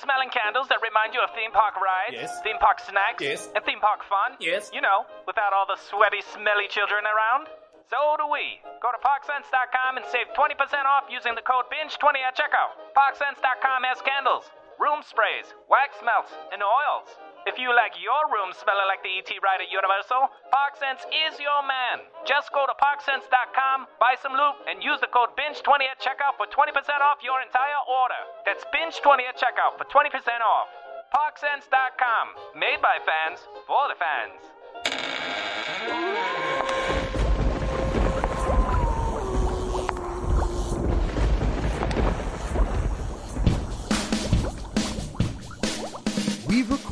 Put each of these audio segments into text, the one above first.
smelling candles that remind you of theme park rides, Yes. theme park snacks, Yes. and theme park fun? Yes. You know, without all the sweaty, smelly children around? So do we. Go to ParkSense.com and save 20% off using the code BINGE20 at checkout. ParkSense.com has candles, room sprays, wax melts, and oils. If you like your room smelling like the ET ride at Universal, ParkSense is your man. Just go to ParkSense.com, buy some loot, and use the code BINGE20 at checkout for 20% off your entire order. That's BINGE20 at checkout for 20% off. ParkSense.com, made by fans, for the fans.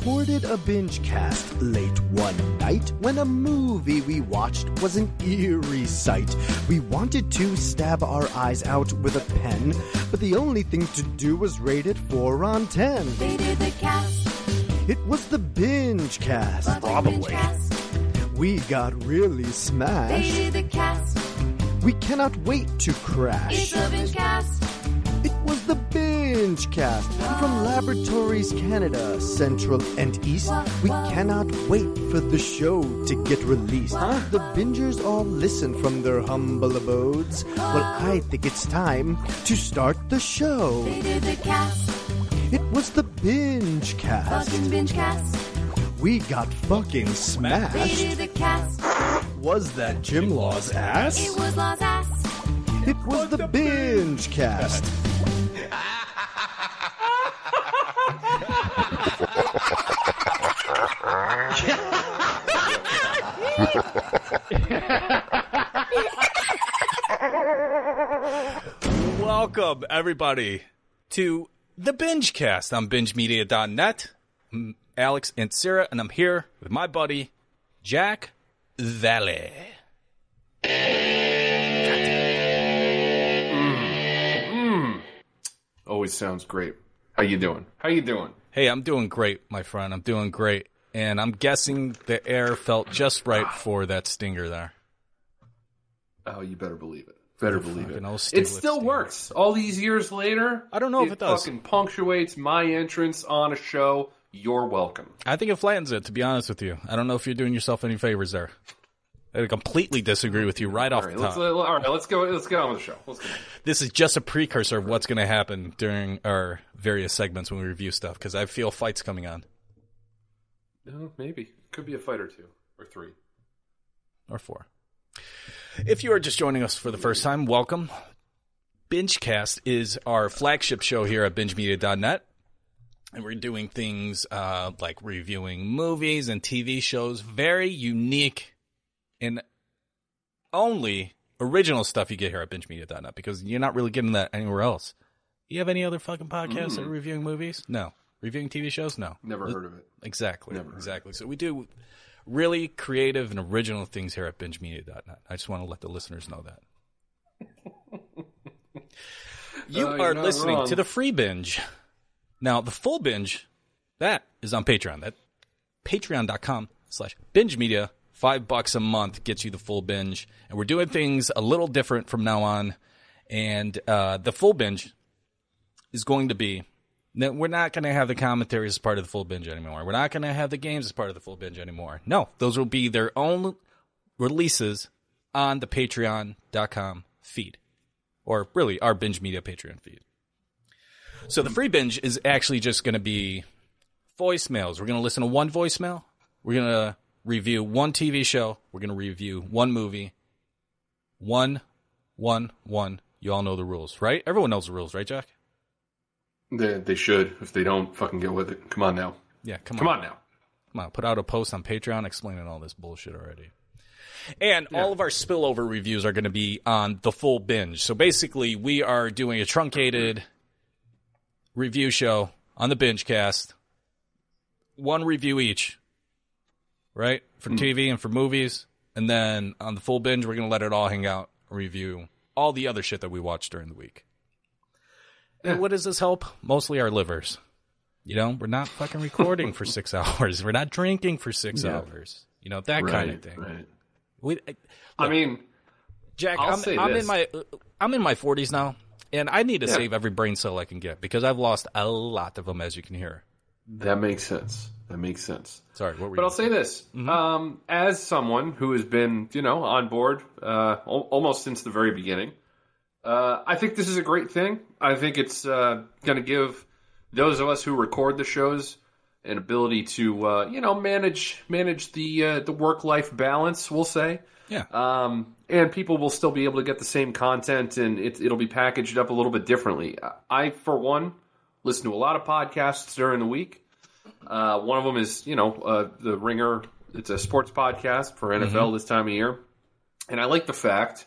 Recorded a binge cast late one night when a movie we watched was an eerie sight. We wanted to stab our eyes out with a pen, but the only thing to do was rate it 4 on 10. They did the cast. It was the binge cast. fucking binge cast. We got really They smashed. did the cast. We cannot wait to It's crash. a binge cast. It was the Binge Binge cast from Laboratories Canada, Central and East. We cannot wait for the show to get released. The Bingers all listen from their humble abodes. Well, I think it's time to start the show. They did the cast. It was the Binge Cast. Fucking binge cast. We got fucking They smashed. did the cast. Was that Jim Law's ass? It was Law's ass. It was the Binge Welcome, everybody, to the Binge Cast on BingeMedia.net. I'm Alyx and Sarah, and I'm here with my buddy, Jack Valley. Mm. Mm. Always sounds great. How you doing? How you doing? Hey, I'm doing great, my friend. I'm doing great. And I'm guessing the air felt just right ah. for that stinger there. Oh, you better believe it. Better believe it. It still Steve. works. All these years later, I don't know if it does. Fucking punctuates my entrance on a show. You're welcome. I think it flattens it, to be honest with you. I don't know if you're doing yourself any favors there. I completely disagree with you right off All right, the let's top. all right. Let's go. Let's get on with the show. Let's go. this is just a precursor of what's going to happen during our various segments when we review stuff because I feel fights coming on No, maybe could be a fight or two or three. or four. If you are just joining us for the first time, welcome. Bingecast is our flagship show here at BingeMedia.net. And we're doing things uh, like reviewing movies and TV shows, very unique and only original stuff you get here at BingeMedia.net because you're not really getting that anywhere else. You have any other fucking podcasts that are reviewing movies? No. Reviewing TV shows? No. Never heard of it. Exactly. Never. Exactly. So we do really creative and original things here at bingemedia.net. I just want to let the listeners know that. you Uh, you're listening wrong. to the free binge. Now, the full binge, that is on Patreon. That patreon.com slash binge media. Five bucks a month gets you the full binge. And we're doing things a little different from now on. And uh, the full binge is going to be no, we're not going to have the commentaries as part of the full binge anymore. We're not going to have the games as part of the full binge anymore. No, those will be their own releases on the patreon.com feed. Or really, our binge media Patreon feed. So the free binge is actually just going to be voicemails. We're going to listen to one voicemail. We're going to review one TV show. We're going to review one movie. One, one, one. You all know the rules, right? Everyone knows the rules, right, Jack? They, they should. If they don't, fucking get with it. Come on now. Yeah, come on. Come on now. Come on, put out a post on Patreon explaining all this bullshit already. And all of our spillover reviews are going to be on the full binge. So basically, we are doing a truncated review show on the binge cast. One review each, right? For mm. TV and for movies. And then on the full binge, we're going to let it all hang out review all the other shit that we watched during the week. And what does this help? Mostly our livers. You know, we're not fucking recording for six hours. We're not drinking for six Yeah. hours. You know, that Right. kind of thing. Right. We, I mean, Jack, I'll I'm, say I'm this. in my I'm in my 40s now, And I need to Yeah. save every brain cell I can get because I've lost a lot of them, as you can hear. That makes sense. That makes sense. Sorry, what were But you? I'll say this: um, as someone who has been, you know, on board uh, al- almost since the very beginning, uh, I think this is a great thing. I think it's uh, going to give those of us who record the shows an ability to, uh, you know, manage manage the uh, the work life balance. We'll say, yeah, um, and people will still be able to get the same content, and it, it'll be packaged up a little bit differently. I, for one, listen to a lot of podcasts during the week. Uh, one of them is, you know, uh, the Ringer. It's a sports podcast for NFL this time of year, and I like the fact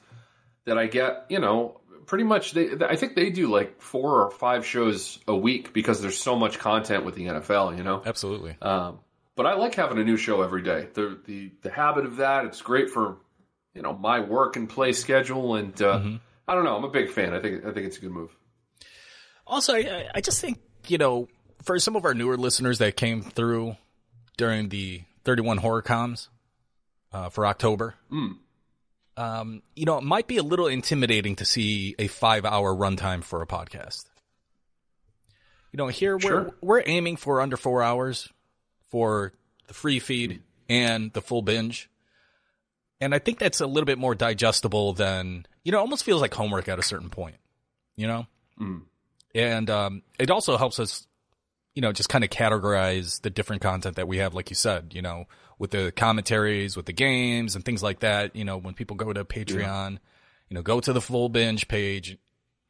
that I get, you know, pretty much. They, I think they do like four or five shows a week because there's so much content with the NFL. You know, absolutely. um, but I like having a new show every day. The the the habit of that. It's great for you know my work and play schedule, and uh, I don't know. I'm a big fan. I think I think it's a good move. Also, I, I just think, you know, for some of our newer listeners that came through during the 31 Horror Coms uh, for October, um, you know, it might be a little intimidating to see a five hour runtime for a podcast. You know, here we're, we're aiming for under four hours for the free feed and the full binge. And I think that's a little bit more digestible than, you know, it almost feels like homework at a certain point, you know? and um, it also helps us you know just kind of categorize the different content that we have like you said you know with the commentaries with the games and things like that you know when people go to patreon you know go to the full binge page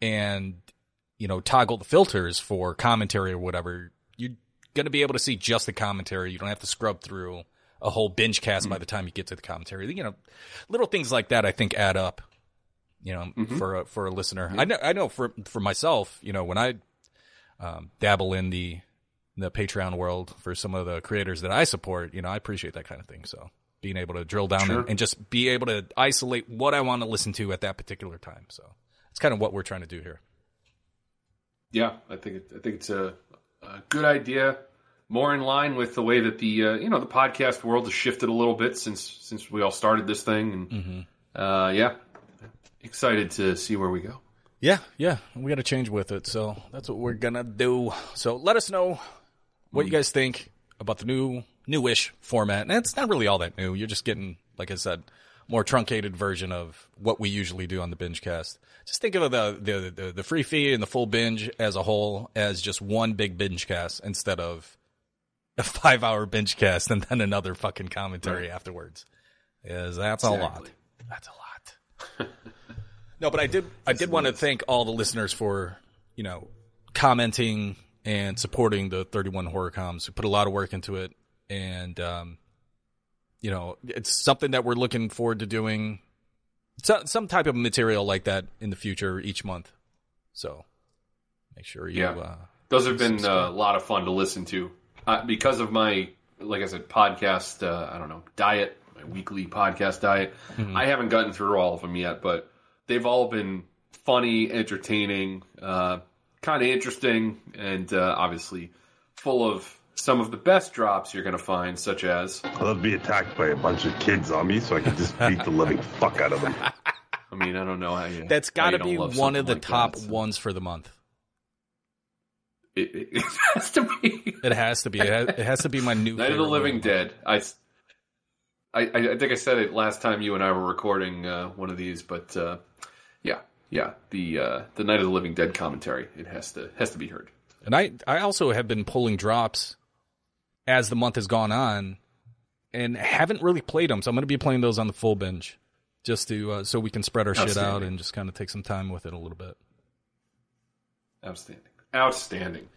and you know toggle the filters for commentary or whatever you're going to be able to see just the commentary. You don't have to scrub through a whole binge cast by the time you get to the commentary. You know little things like that i think add up you know, for a, for a listener. I know, I know for for myself, you know, when I um, dabble in the the Patreon world for some of the creators that I support, you know, I appreciate that kind of thing. So being able to drill down Sure. and, and just be able to isolate what I want to listen to at that particular time. So it's kind of what we're trying to do here. Yeah, I think it, I think it's a, a good idea. More in line with the way that the uh, you know the podcast world has shifted a little bit since since we all started this thing, and uh, yeah, excited to see where we go. Yeah, yeah, we got to change with it. So that's what we're gonna do. So let us know what you mm. guys think about the new newish format. And it's not really all that new. You're just getting, like I said, more truncated version of what we usually do on the binge cast. Just think of the the the, the free feed and the full binge as a whole as just one big binge cast instead of a five hour binge cast and then another fucking commentary afterwards. Is that's a lot. That's a lot. no, but I did I did want to thank all the listeners for, you know, commenting and supporting the 31 horror coms who put a lot of work into it and um you know, it's something that we're looking forward to doing so, some type of material like that in the future each month. So make sure you Yeah. uh Those have been uh, a lot of fun to listen to uh, because of my, like I said, podcast. Uh, I don't know diet, my weekly podcast diet. I haven't gotten through all of them yet, but they've all been funny, entertaining, uh, kind of interesting, and uh, obviously full of some of the best drops you're going to find, such as I love to be attacked by a bunch of kids on me so I can just beat the living fuck out of them. I mean, I don't know how you. that's how got to be one of the something top that, so ones for the month. It, it, it has to be. It has to be. It has, it has to be my new Night of the favorite Living one. Dead. I think I said it last time you and I were recording uh, one of these, but uh, yeah, the uh, the Night of the Living Dead commentary. It has to has to be heard. And I, I also have been pulling drops as the month has gone on, and haven't really played them. So I'm going to be playing those on the full binge, just to uh, so we can spread our shit out and just kind of take some time with it a little bit. Outstanding, outstanding.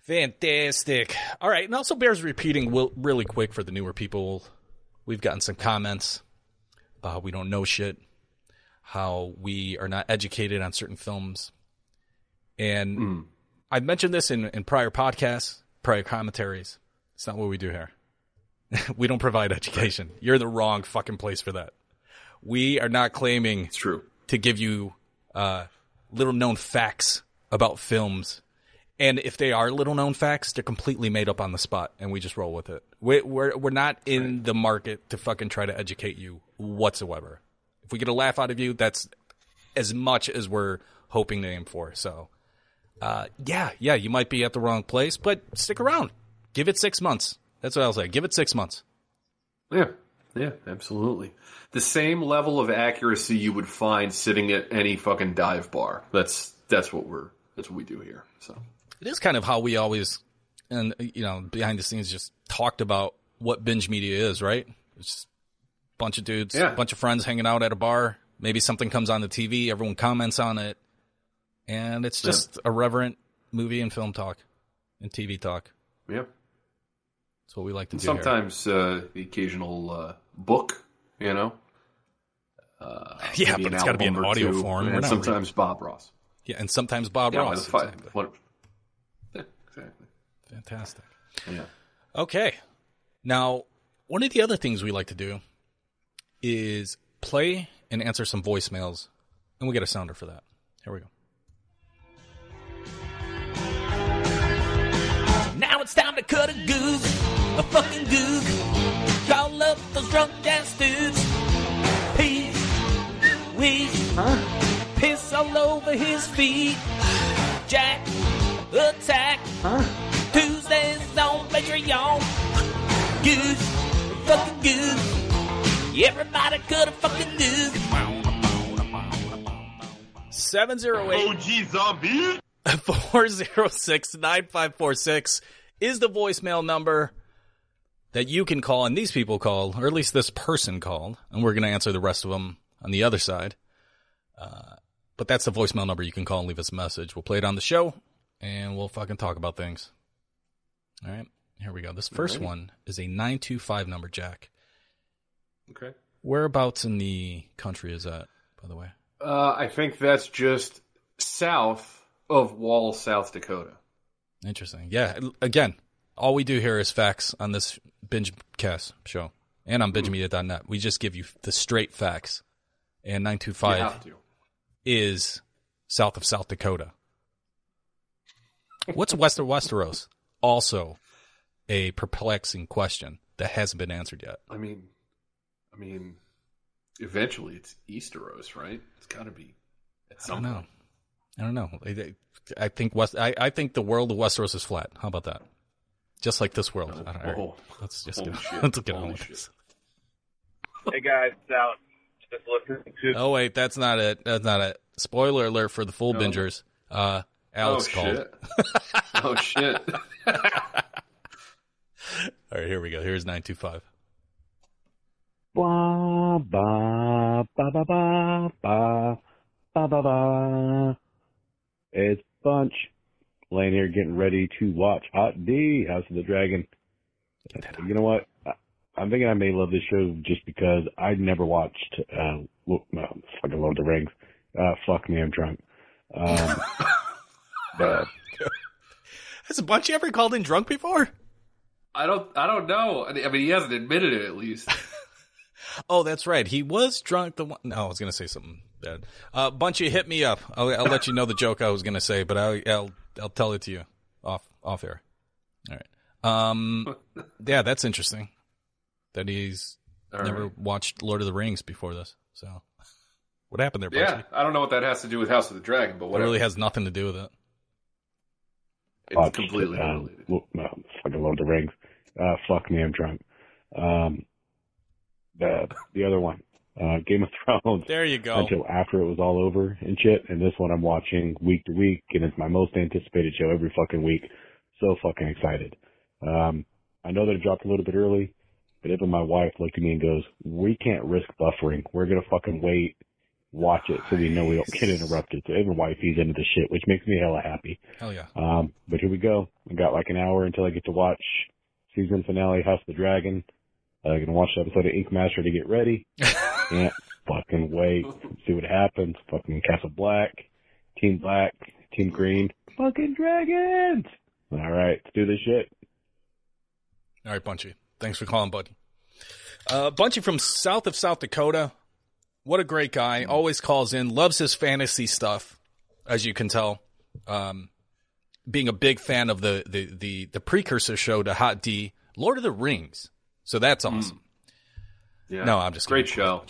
Fantastic. All right, and also bears repeating will, really quick for the newer people. We've gotten some comments. Uh, we don't know shit. How we are not educated on certain films, and I've mentioned this in, in prior podcasts, prior commentaries. It's not what we do here. we don't provide education. You're the wrong fucking place for that. We are not claiming It's true. to give you uh, little known facts about films. And if they are little known facts, they're completely made up on the spot, and we just roll with it. We, we're we're not in the market to fucking try to educate you whatsoever. If we get a laugh out of you, that's as much as we're hoping to aim for. So, uh, yeah, yeah, you might be at the wrong place, but stick around. Give it six months. That's what I'll say. Give it six months. Yeah, yeah, absolutely. The same level of accuracy you would find sitting at any fucking dive bar. That's that's what we're that's what we do here. So It is kind of how we always, and you know, behind the scenes, just talked about what binge media is, right? It's bunch of dudes, a Yeah. bunch of friends hanging out at a bar. Maybe something comes on the TV, everyone comments on it, and it's just irreverent movie and film talk and TV talk. yeah. That's what we like to And do. here. sometimes uh, the occasional uh, book, you know. yeah, but it's got to be in audio two, form. And sometimes Bob Ross. yeah, and sometimes Bob Yeah, Ross. the fi- Exactly. what- yeah, exactly. Fantastic. Yeah. Okay. Now, one of the other things we like to do is play and answer some voicemails, and we get a sounder for that. Here we go. Now it's time to cut a goog, a fucking goog. Call up those drunk ass dudes. Pee, wee, piss all over his feet. Jack, attack. Huh? Tuesdays on Patreon. Goog, fucking goog. Everybody cut a fucking goog. 708 OG zombie. 406 9546 is the voicemail number that you can call, and these people call, or at least this person called, and we're going to answer the rest of them on the other side. Uh, but that's the voicemail number you can call and leave us a message. We'll play it on the show, and we'll fucking talk about things. All right, here we go. This first one is a 925 number, Jack. Okay. Whereabouts in the country is that, by the way? Uh, I think that's just south of Wall, South Dakota. Interesting. Yeah. Again, all we do here is facts on this binge cast show and on bingemedia.net. We just give you the straight facts. And 925 is south of South Dakota. What's west of Westeros? Also a perplexing question that hasn't been answered yet. I mean, I mean, eventually it's Easteros, right? It's got to be. At I don't know. I don't know. I- I think West. I, I think the world of Westeros is flat. How about that? Just like this world. I don't, all right. Whoa. Let's just Holy get, shit. let's get on Holy with this. Hey guys, it's Alyx. Just listening to Oh wait, that's not it. That's not it. Spoiler alert for the full No. bingers. Uh, Alyx oh, called. Shit. oh shit! All right, here we go. Here's nine two five. Ba ba ba ba ba ba ba ba ba. It's Bunch laying here getting ready to watch Hot D House of the Dragon. You know what? I, I'm thinking I may love this show just because I never watched uh Lo- no, fucking Lord of the Rings. Uh, fuck me, I'm drunk. Um, but Has a bunch ever called in drunk before? I don't. I don't know. I mean, he hasn't admitted it at least. Oh, that's right. He was drunk. The one. No, I was gonna say something bad. Uh, Bunchy, hit me up. I'll, I'll let you know the joke I was gonna say, but I'll, I'll I'll tell it to you off off air. All right. Um. Yeah, that's interesting. That he's All never right. watched Lord of the Rings before this. So, what happened there, Yeah, I don't know what that has to do with House of the Dragon, but It really has nothing to do with it. it's watched, completely uh, unrelated. Lo- no, fucking Lord of the Rings. Uh, fuck me, I'm drunk. Um, the the other one, uh, Game of Thrones. There you go. until after it was all over and shit. And this one I'm watching week to week, and it's my most anticipated show every fucking week. So fucking excited. Um, I know that it dropped a little bit early, but even my wife looked at me and goes, "We can't risk buffering. We're gonna fucking wait, watch it, so we know we don't get interrupted." So even wifey's into the shit, which makes me hella happy. Hell yeah. Um, but here we go. I got like an hour until I get to watch season finale House of the Dragon. I'm uh, gonna watch the episode of Ink Master to get ready. Can't fucking wait. See what happens. Fucking Castle Black, Team Black, Team Green, fucking dragons. All right, let's do this shit. All right, Bunchy. Thanks for calling, buddy. Uh, Bunchy from south of South Dakota. What a great guy. Always calls in. Loves his fantasy stuff, as you can tell. Um, being a big fan of the, the, the, the precursor show to Hot D, Lord of the Rings. So that's awesome. Yeah. No, I'm just great kidding. show.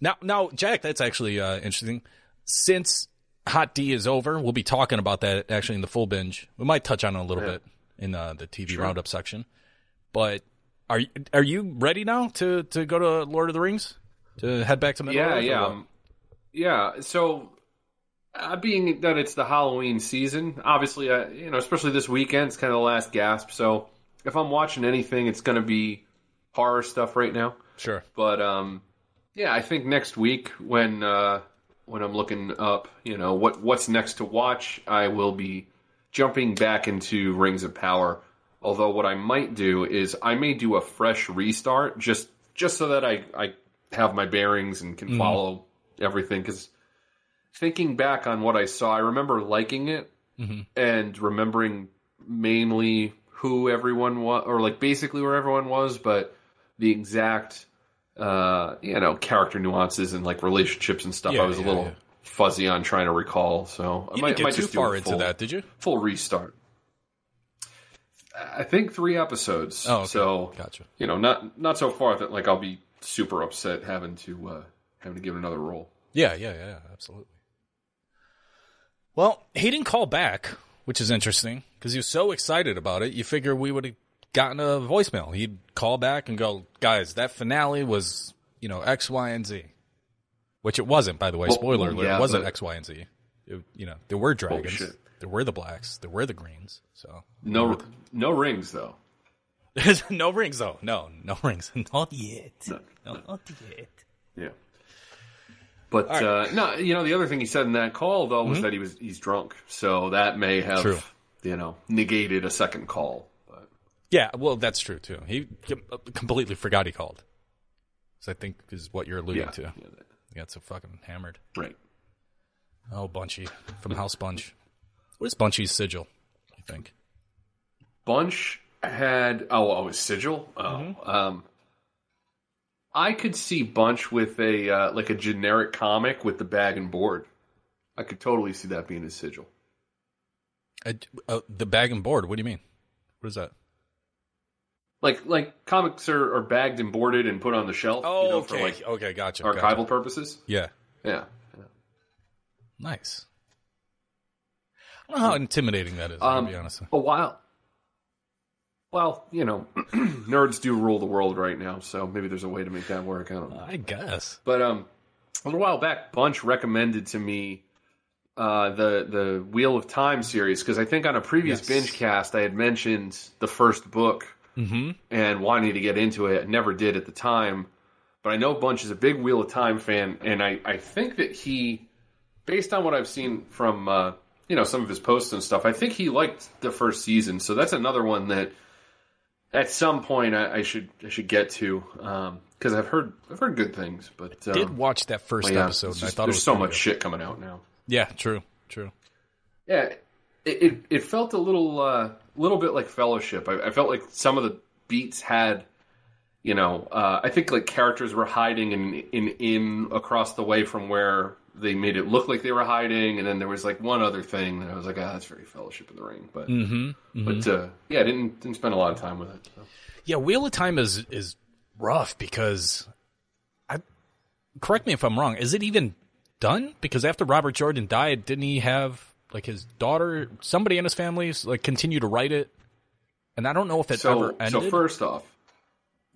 Now, now, Jack, that's actually uh, interesting. since Hot D is over, we'll be talking about that actually in the full binge. We might touch on it a little Yeah. bit in uh, the TV Sure. roundup section. But are you, are you ready now to, to go to Lord of the Rings? To head back to Middle yeah, Earth, yeah, um, yeah. So, uh, being that it's the Halloween season, obviously, uh, you know, especially this weekend, it's kind of the last gasp. So, if I'm watching anything, it's going to be horror stuff right now. Sure. But um, yeah, I think next week when uh, when I'm looking up, you know, what what's next to watch, I will be jumping back into Rings of Power. Although what I might do is I may do a fresh restart just just so that I I have my bearings and can Mhm. follow everything because thinking back on what I saw, I remember liking it Mhm. and remembering mainly who everyone was, or like basically where everyone was, but the exact, uh, you know, character nuances and like relationships and stuff, Yeah, I was a little yeah. fuzzy on trying to recall. So I might, didn't get might too far into full- that, did you? Full restart. I think three episodes. Oh, okay. so Gotcha. You know, not not so far that like I'll be super upset having to uh having to give it another roll. Yeah, yeah, yeah, absolutely. Well, he didn't call back, which is interesting because he was so excited about it. You figure we would have gotten a voicemail. He'd call back and go, "Guys, that finale was, you know, X, Y, and Z," which it wasn't, by the way. Well, Spoiler alert: yeah, it wasn't but- X, Y, and Z. It, you know, there were dragons, Bullshit. there were the blacks, there were the greens. So No no rings though. no rings though. No, no rings. Not yet. No. Not yet. Yeah. But right. uh, no, you know the other thing he said in that call though was that he was he's drunk, so that may have True. you know negated a second call. But Yeah, well, that's true too. He completely forgot he called. So I think is what you're alluding Yeah, to. yeah, that- He got so fucking hammered. right. Oh, Bunchy from House Bunch. What is Bunchy's sigil? I think? Bunch had oh oh his sigil. Oh, Mm-hmm. um, I could see Bunch with a uh, like a generic comic with the bag and board. I could totally see that being his sigil. Uh, uh, the bag and board. What do you mean? What is that? Like like comics are, are bagged and boarded and put on the shelf. Oh, you know, okay, for like okay, gotcha. archival gotcha. purposes. Yeah, Yeah. nice. I don't know how intimidating that is. Um, to be honest. A while. Well, you know, nerds do rule the world right now, so maybe there's a way to make that work. I don't know. I guess. But um, a little while back, Bunch recommended to me uh, the the Wheel of Time series because I think on a previous Yes. binge cast I had mentioned the first book Mm-hmm. and wanting to get into it. I never did at the time, but I know Bunch is a big Wheel of Time fan, and I I think that he, based on what I've seen from uh, you know some of his posts and stuff, I think he liked the first season. So that's another one that at some point I, I should I should get to because I've heard I've heard good things, but um, Did watch that first yeah, episode, and I just- thought there's so much good. shit coming out now. Yeah, true, true. Yeah, it it, it felt a little uh, little bit like Fellowship. I, I felt like some of the beats had, you know, uh, I think like characters were hiding in in in across the way from where they made it look like they were hiding, and then there was like one other thing that I was like, ah, that's very Fellowship in the Ring, but Mm-hmm. but uh, yeah, I didn't didn't spend a lot of time with it. So. Yeah, Wheel of Time is is rough because I correct me if I'm wrong. Is it even done? Because after Robert Jordan died, didn't he have like his daughter, somebody in his family, like continue to write it? And I don't know if it so, ever ended. So first off,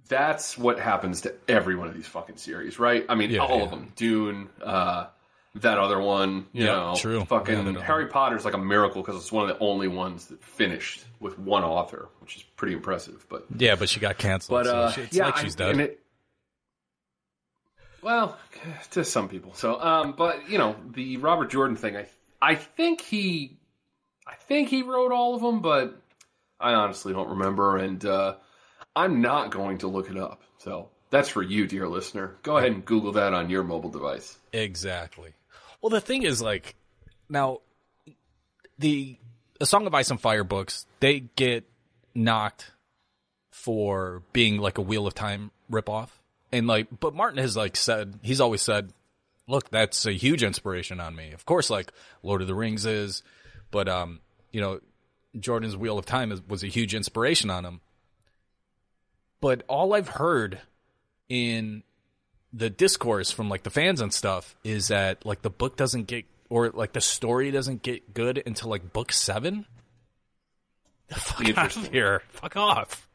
that's what happens to every one of these fucking series, right? I mean, Yeah, all yeah. of them. Dune, uh, that other one, you Yeah, know, true. fucking Yeah, Harry Potter's like a miracle because it's one of the only ones that finished with one author, which is pretty impressive. But yeah, but she got canceled. but so uh, she- it's yeah, like she's and it- well, to some people. So, um, but you know, the Robert Jordan thing, I I think he, I think he wrote all of them, but I honestly don't remember, and uh, I'm not going to look it up. So that's for you, dear listener. Go ahead and Google that on your mobile device. Exactly. Well, the thing is, like, now the A Song of Ice and Fire books they get knocked for being like a Wheel of Time ripoff, and like, but Martin has like said he's always said, look, that's a huge inspiration on me. Of course, like Lord of the Rings is, but um, you know, Jordan's Wheel of Time is, was a huge inspiration on him. But all I've heard in the discourse from like the fans and stuff is that like the book doesn't get or like the story doesn't get good until like book seven. Fuck out of here! Fuck off!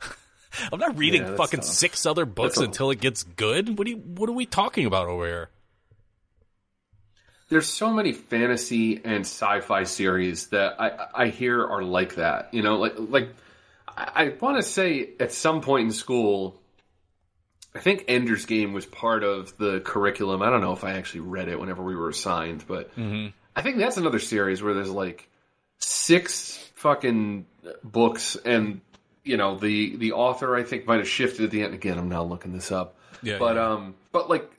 I'm not reading Yeah, fucking tough. six other books That's until it gets good. What do you? What are we talking about over here? There's so many fantasy and sci-fi series that I I hear are like that. You know, like like I want to say at some point in school, I think Ender's Game was part of the curriculum. I don't know if I actually read it whenever we were assigned, but I think that's another series where there's like six fucking books, and you know the the author I think might have shifted at the end. Again, I'm now looking this up. Yeah, but yeah. um, but like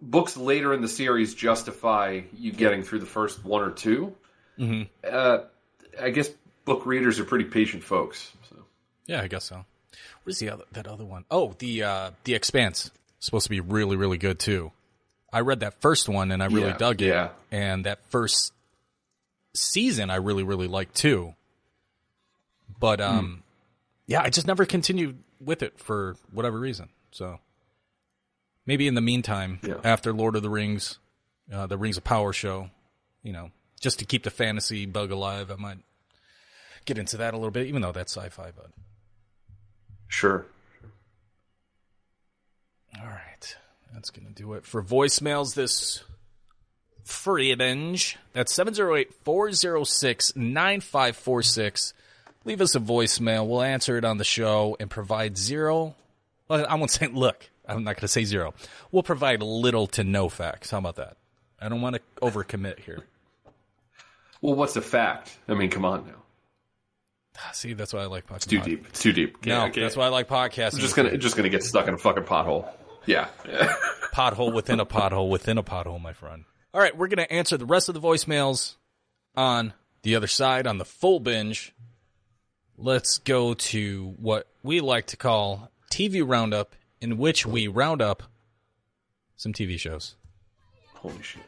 books later in the series justify you getting through the first one or 2 Mm-hmm. Uh, I guess book readers are pretty patient folks. So. Yeah, I guess so. What is the other that other one? Oh, the uh the Expanse. Supposed to be really really good too. I read that first one and I really Yeah, dug it. yeah. And that first season I really really liked too. But Hmm. um yeah, I just never continued with it for whatever reason. So maybe in the meantime, Yeah. after Lord of the Rings, uh, the Rings of Power show, you know, just to keep the fantasy bug alive, I might get into that a little bit, even though that's sci-fi. But Sure. all right, that's gonna do it for voicemails this free binge. That's 708-406-9546. Leave us a voicemail. We'll answer it on the show and provide zero. Well, I won't say. Look, I'm not gonna say zero. We'll provide little to no facts. How about that? I don't want to overcommit here. Well, what's a fact? I mean, come on now. Ah, see, that's why I like podcasts. It's too deep. It's too deep. No, Yeah, okay. that's why I like podcasting. I'm just gonna just gonna get stuck in a fucking pothole. Yeah. pothole within a pothole within a pothole, my friend. All right, we're going to answer the rest of the voicemails on the other side on the full binge. Let's go to what we like to call TV Roundup, in which we round up some TV shows. Holy shit.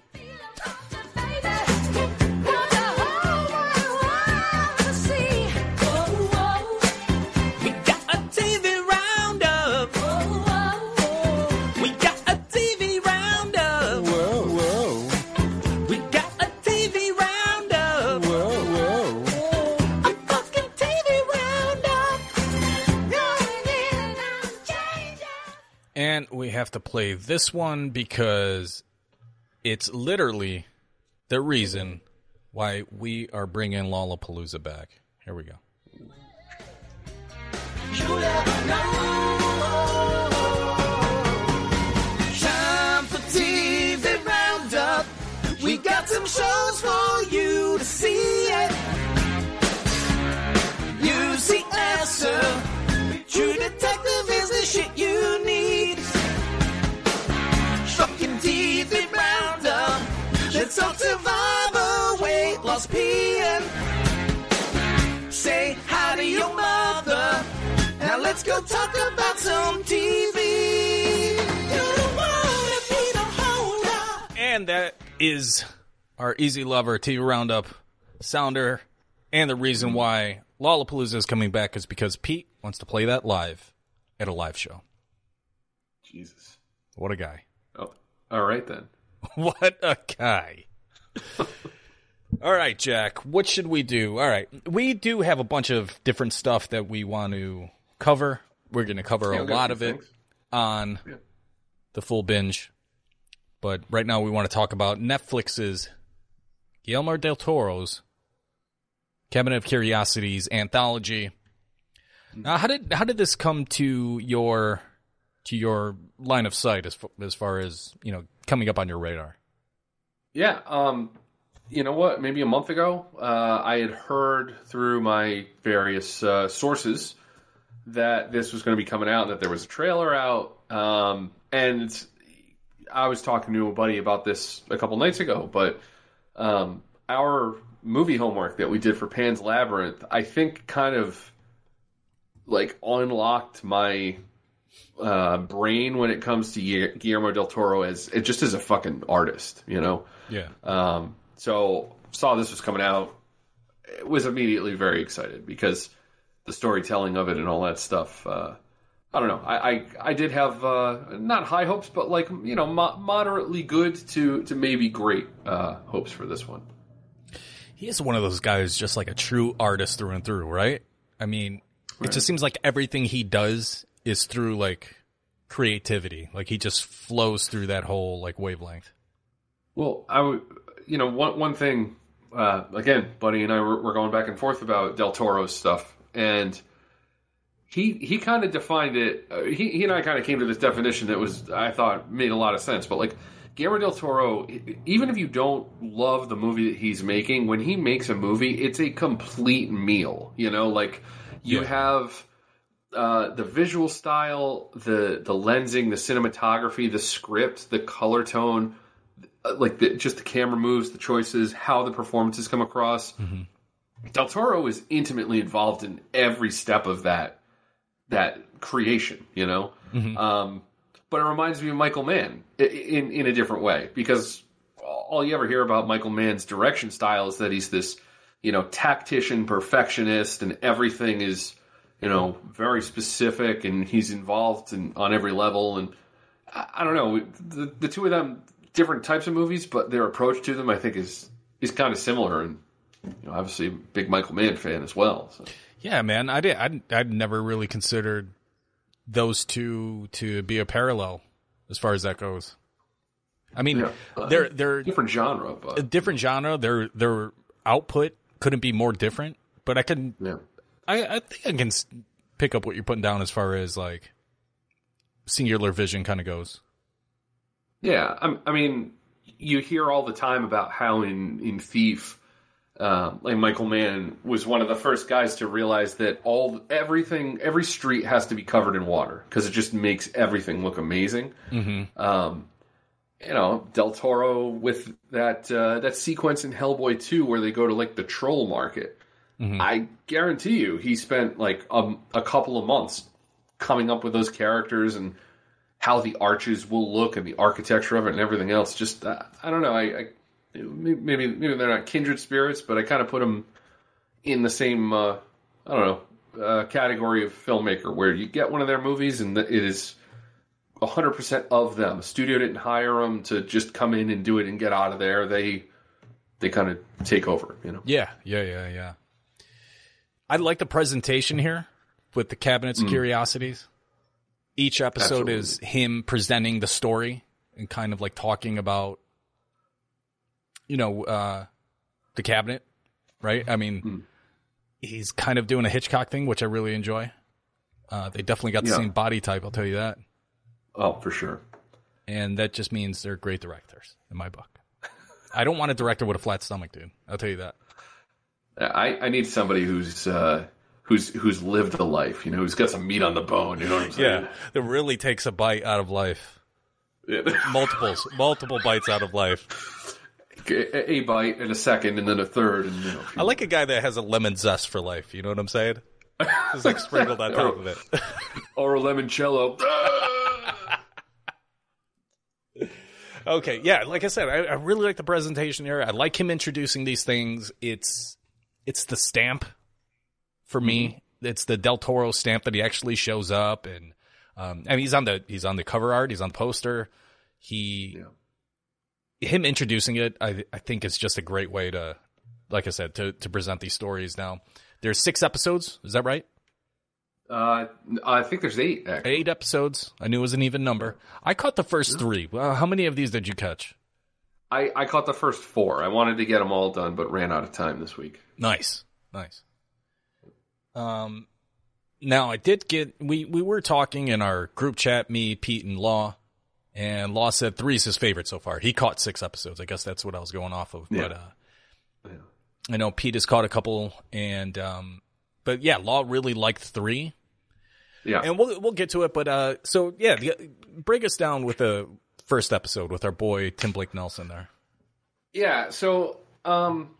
Have to play this one because it's literally the reason why we are bringing Lollapalooza back. Here we go. We got some shows for you to see. True Detective is the shit you Let's talk survivor, weight loss, peeing. Say hi to your mother. Now let's go talk about some TV. You don't wanna be the holder. And that is our Easy Lover TV Roundup sounder. And the reason why Lollapalooza is coming back is because Pete wants to play that live at a live show. Jesus. What a guy. Oh, all right then. What a guy. All right, Jack, what should we do? All right. We do have a bunch of different stuff that we want to cover. We're going to cover Yeah, a lot of it on Yeah. the full binge. But right now we want to talk about Netflix's Guillermo del Toro's Cabinet of Curiosities anthology. Now, how did how did this come to your to your line of sight as as far as you know coming up on your radar? Yeah, um, you know what? Maybe a month ago, uh, I had heard through my various uh, sources that this was going to be coming out, and that there was a trailer out, um, and I was talking to a buddy about this a couple nights ago. But um, our movie homework that we did for Pan's Labyrinth, I think, kind of like unlocked my uh, brain when it comes to Guillermo del Toro as it just as a fucking artist, you know. Yeah. Um, so saw this was coming out, it was immediately very excited because the storytelling of it and all that stuff uh, I don't know. I I, I did have uh, not high hopes, but like you know mo- moderately good to to maybe great uh, hopes for this one. He is one of those guys, just like a true artist through and through, right? I mean, it just seems like everything he does is through like creativity. Like he just flows through that whole like wavelength. Well, I would, you know, one one thing. Uh, again, Buddy and I were, were going back and forth about Del Toro's stuff, and he he kind of defined it. Uh, he he and I kind of came to this definition that was I thought made a lot of sense. But like Guillermo del Toro, even if you don't love the movie that he's making, when he makes a movie, it's a complete meal. You know, like you Yeah. have uh, the visual style, the the lensing, the cinematography, the script, the color tone, uh, like the, just the camera moves, the choices, how the performances come across. Del Toro is intimately involved in every step of that that creation, you know. Um, but it reminds me of Michael Mann in in a different way because all you ever hear about Michael Mann's direction style is that he's this, you know, tactician perfectionist and everything is, you know, very specific and he's involved in, on every level and I, I don't know the the two of them different types of movies but their approach to them I think is is kind of similar and you know obviously big Michael Mann fan as well. So. Yeah, man. I did. I'd, I'd never really considered those two to be a parallel as far as that goes. I mean, Yeah. Uh, they're they're different genre, but a different genre. Their their output couldn't be more different. But I can yeah. I, I think I can pick up what you're putting down as far as like singular vision kind of goes. Yeah, I, I mean, you hear all the time about how in in Thief, uh, like Michael Mann was one of the first guys to realize that all everything, every street has to be covered in water because it just makes everything look amazing. Mm-hmm. Um, you know, Del Toro with that uh, that sequence in Hellboy Two where they go to like the troll market. I guarantee you, he spent like um, a couple of months coming up with those characters and how the arches will look and the architecture of it and everything else. Just uh, I don't know. I, I maybe maybe they're not kindred spirits, but I kind of put them in the same uh, I don't know uh, category of filmmaker where you get one of their movies and it is. 100% of them. Studio didn't hire them to just come in and do it and get out of there. They they kind of take over, you know. Yeah, yeah, yeah, yeah. I like the presentation here with the cabinets of curiosities. Each episode is him presenting the story and kind of like talking about, you know, uh, the cabinet, right? I mean, he's kind of doing a Hitchcock thing, which I really enjoy. Uh, they definitely got the Yeah. same body type, I'll tell you that. Oh, for sure. And that just means they're great directors in my book. I don't want a director with a flat stomach, dude. I'll tell you that. I, I need somebody who's uh, who's who's lived a life, you know, who's got some meat on the bone. You know what I'm saying? Yeah, that really takes a bite out of life. Yeah. Multiples, multiple bites out of life. a, a bite and a second and then a third, and you know. I like a guy that has a lemon zest for life. You know what I'm saying? Just like sprinkled on top of it. or a limoncello. Okay, yeah, like I said, I, I really like the presentation here. I like him introducing these things. It's it's the stamp for me. It's the Del Toro stamp that he actually shows up, and um, I mean he's on the he's on the cover art, he's on the poster. He him introducing it, I I think is just a great way to, like I said, to to present these stories. Now there's six episodes, is that right? Uh, I think there's eight. Actually. Eight episodes. I knew it was an even number. I caught the first three. Well, how many of these did you catch? I I caught the first four. I wanted to get them all done, but ran out of time this week. Nice, nice. Um, now I did get we we were talking in our group chat, me, Pete, and Law, and Law said three is his favorite so far. He caught six episodes. I guess that's what I was going off of. But uh, I know Pete has caught a couple, and um, but yeah, Law really liked three. Yeah, and we'll we'll get to it. But uh, so yeah, the, break us down with the first episode with our boy Tim Blake Nelson there. Yeah, so um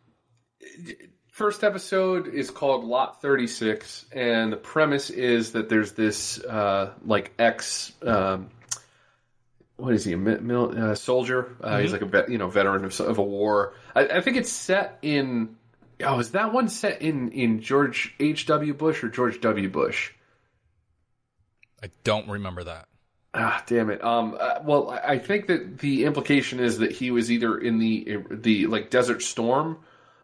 first episode is called Lot 36 and the premise is that there's this uh like ex um what is he a mil, uh, soldier uh, he's like a vet, you know veteran of, of a war I, I think it's set in oh is that one set in in George H.W. Bush or George W. Bush I don't remember that. Ah, damn it. Um, uh, well, I I think that the implication is that he was either in the the like Desert Storm,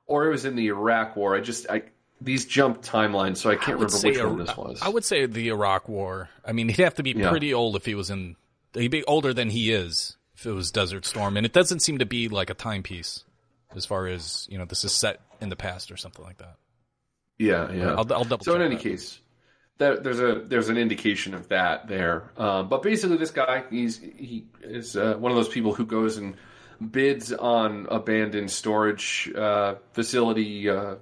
or it was in the Iraq War. I just I these jump timelines, so I can't would remember which a- one this was. I would say the Iraq War. I mean, he'd have to be Yeah. pretty old if he was in. He'd be older than he is if it was Desert Storm, and it doesn't seem to be like a timepiece as far as you know. This is set in the past or something like that. Yeah, yeah. I'll, I'll double. so in any that. case, there, there's a there's an indication of that there. Um, but basically, this guy he's he is uh, one of those people who goes and bids on abandoned storage uh, facility. Uh,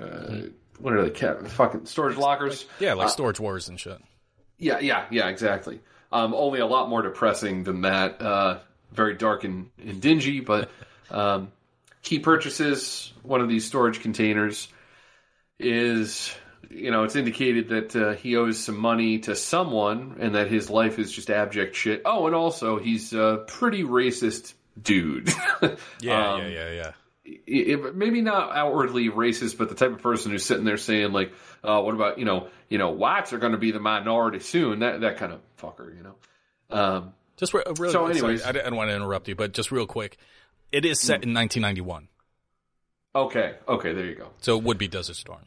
uh, what are they? Fucking storage lockers. yeah, like Uh, Storage Wars and shit. Yeah, yeah, yeah, exactly. Um, only a lot more depressing than that. Uh, very dark and, and dingy, but um, he purchases one of these storage containers. Is you know, it's indicated that uh, he owes some money to someone, and that his life is just abject shit. Oh, and also he's a pretty racist dude. Yeah, Um, yeah, yeah, yeah. maybe not outwardly racist, but the type of person who's sitting there saying like, uh, "What about you know, you know, whites are going to be the minority soon." That that kind of fucker, you know. Um, Just re- really. So sorry, I, don't want to interrupt you, but just real quick, it is set in 1991, okay, okay, there you go. so it would be Desert Storm.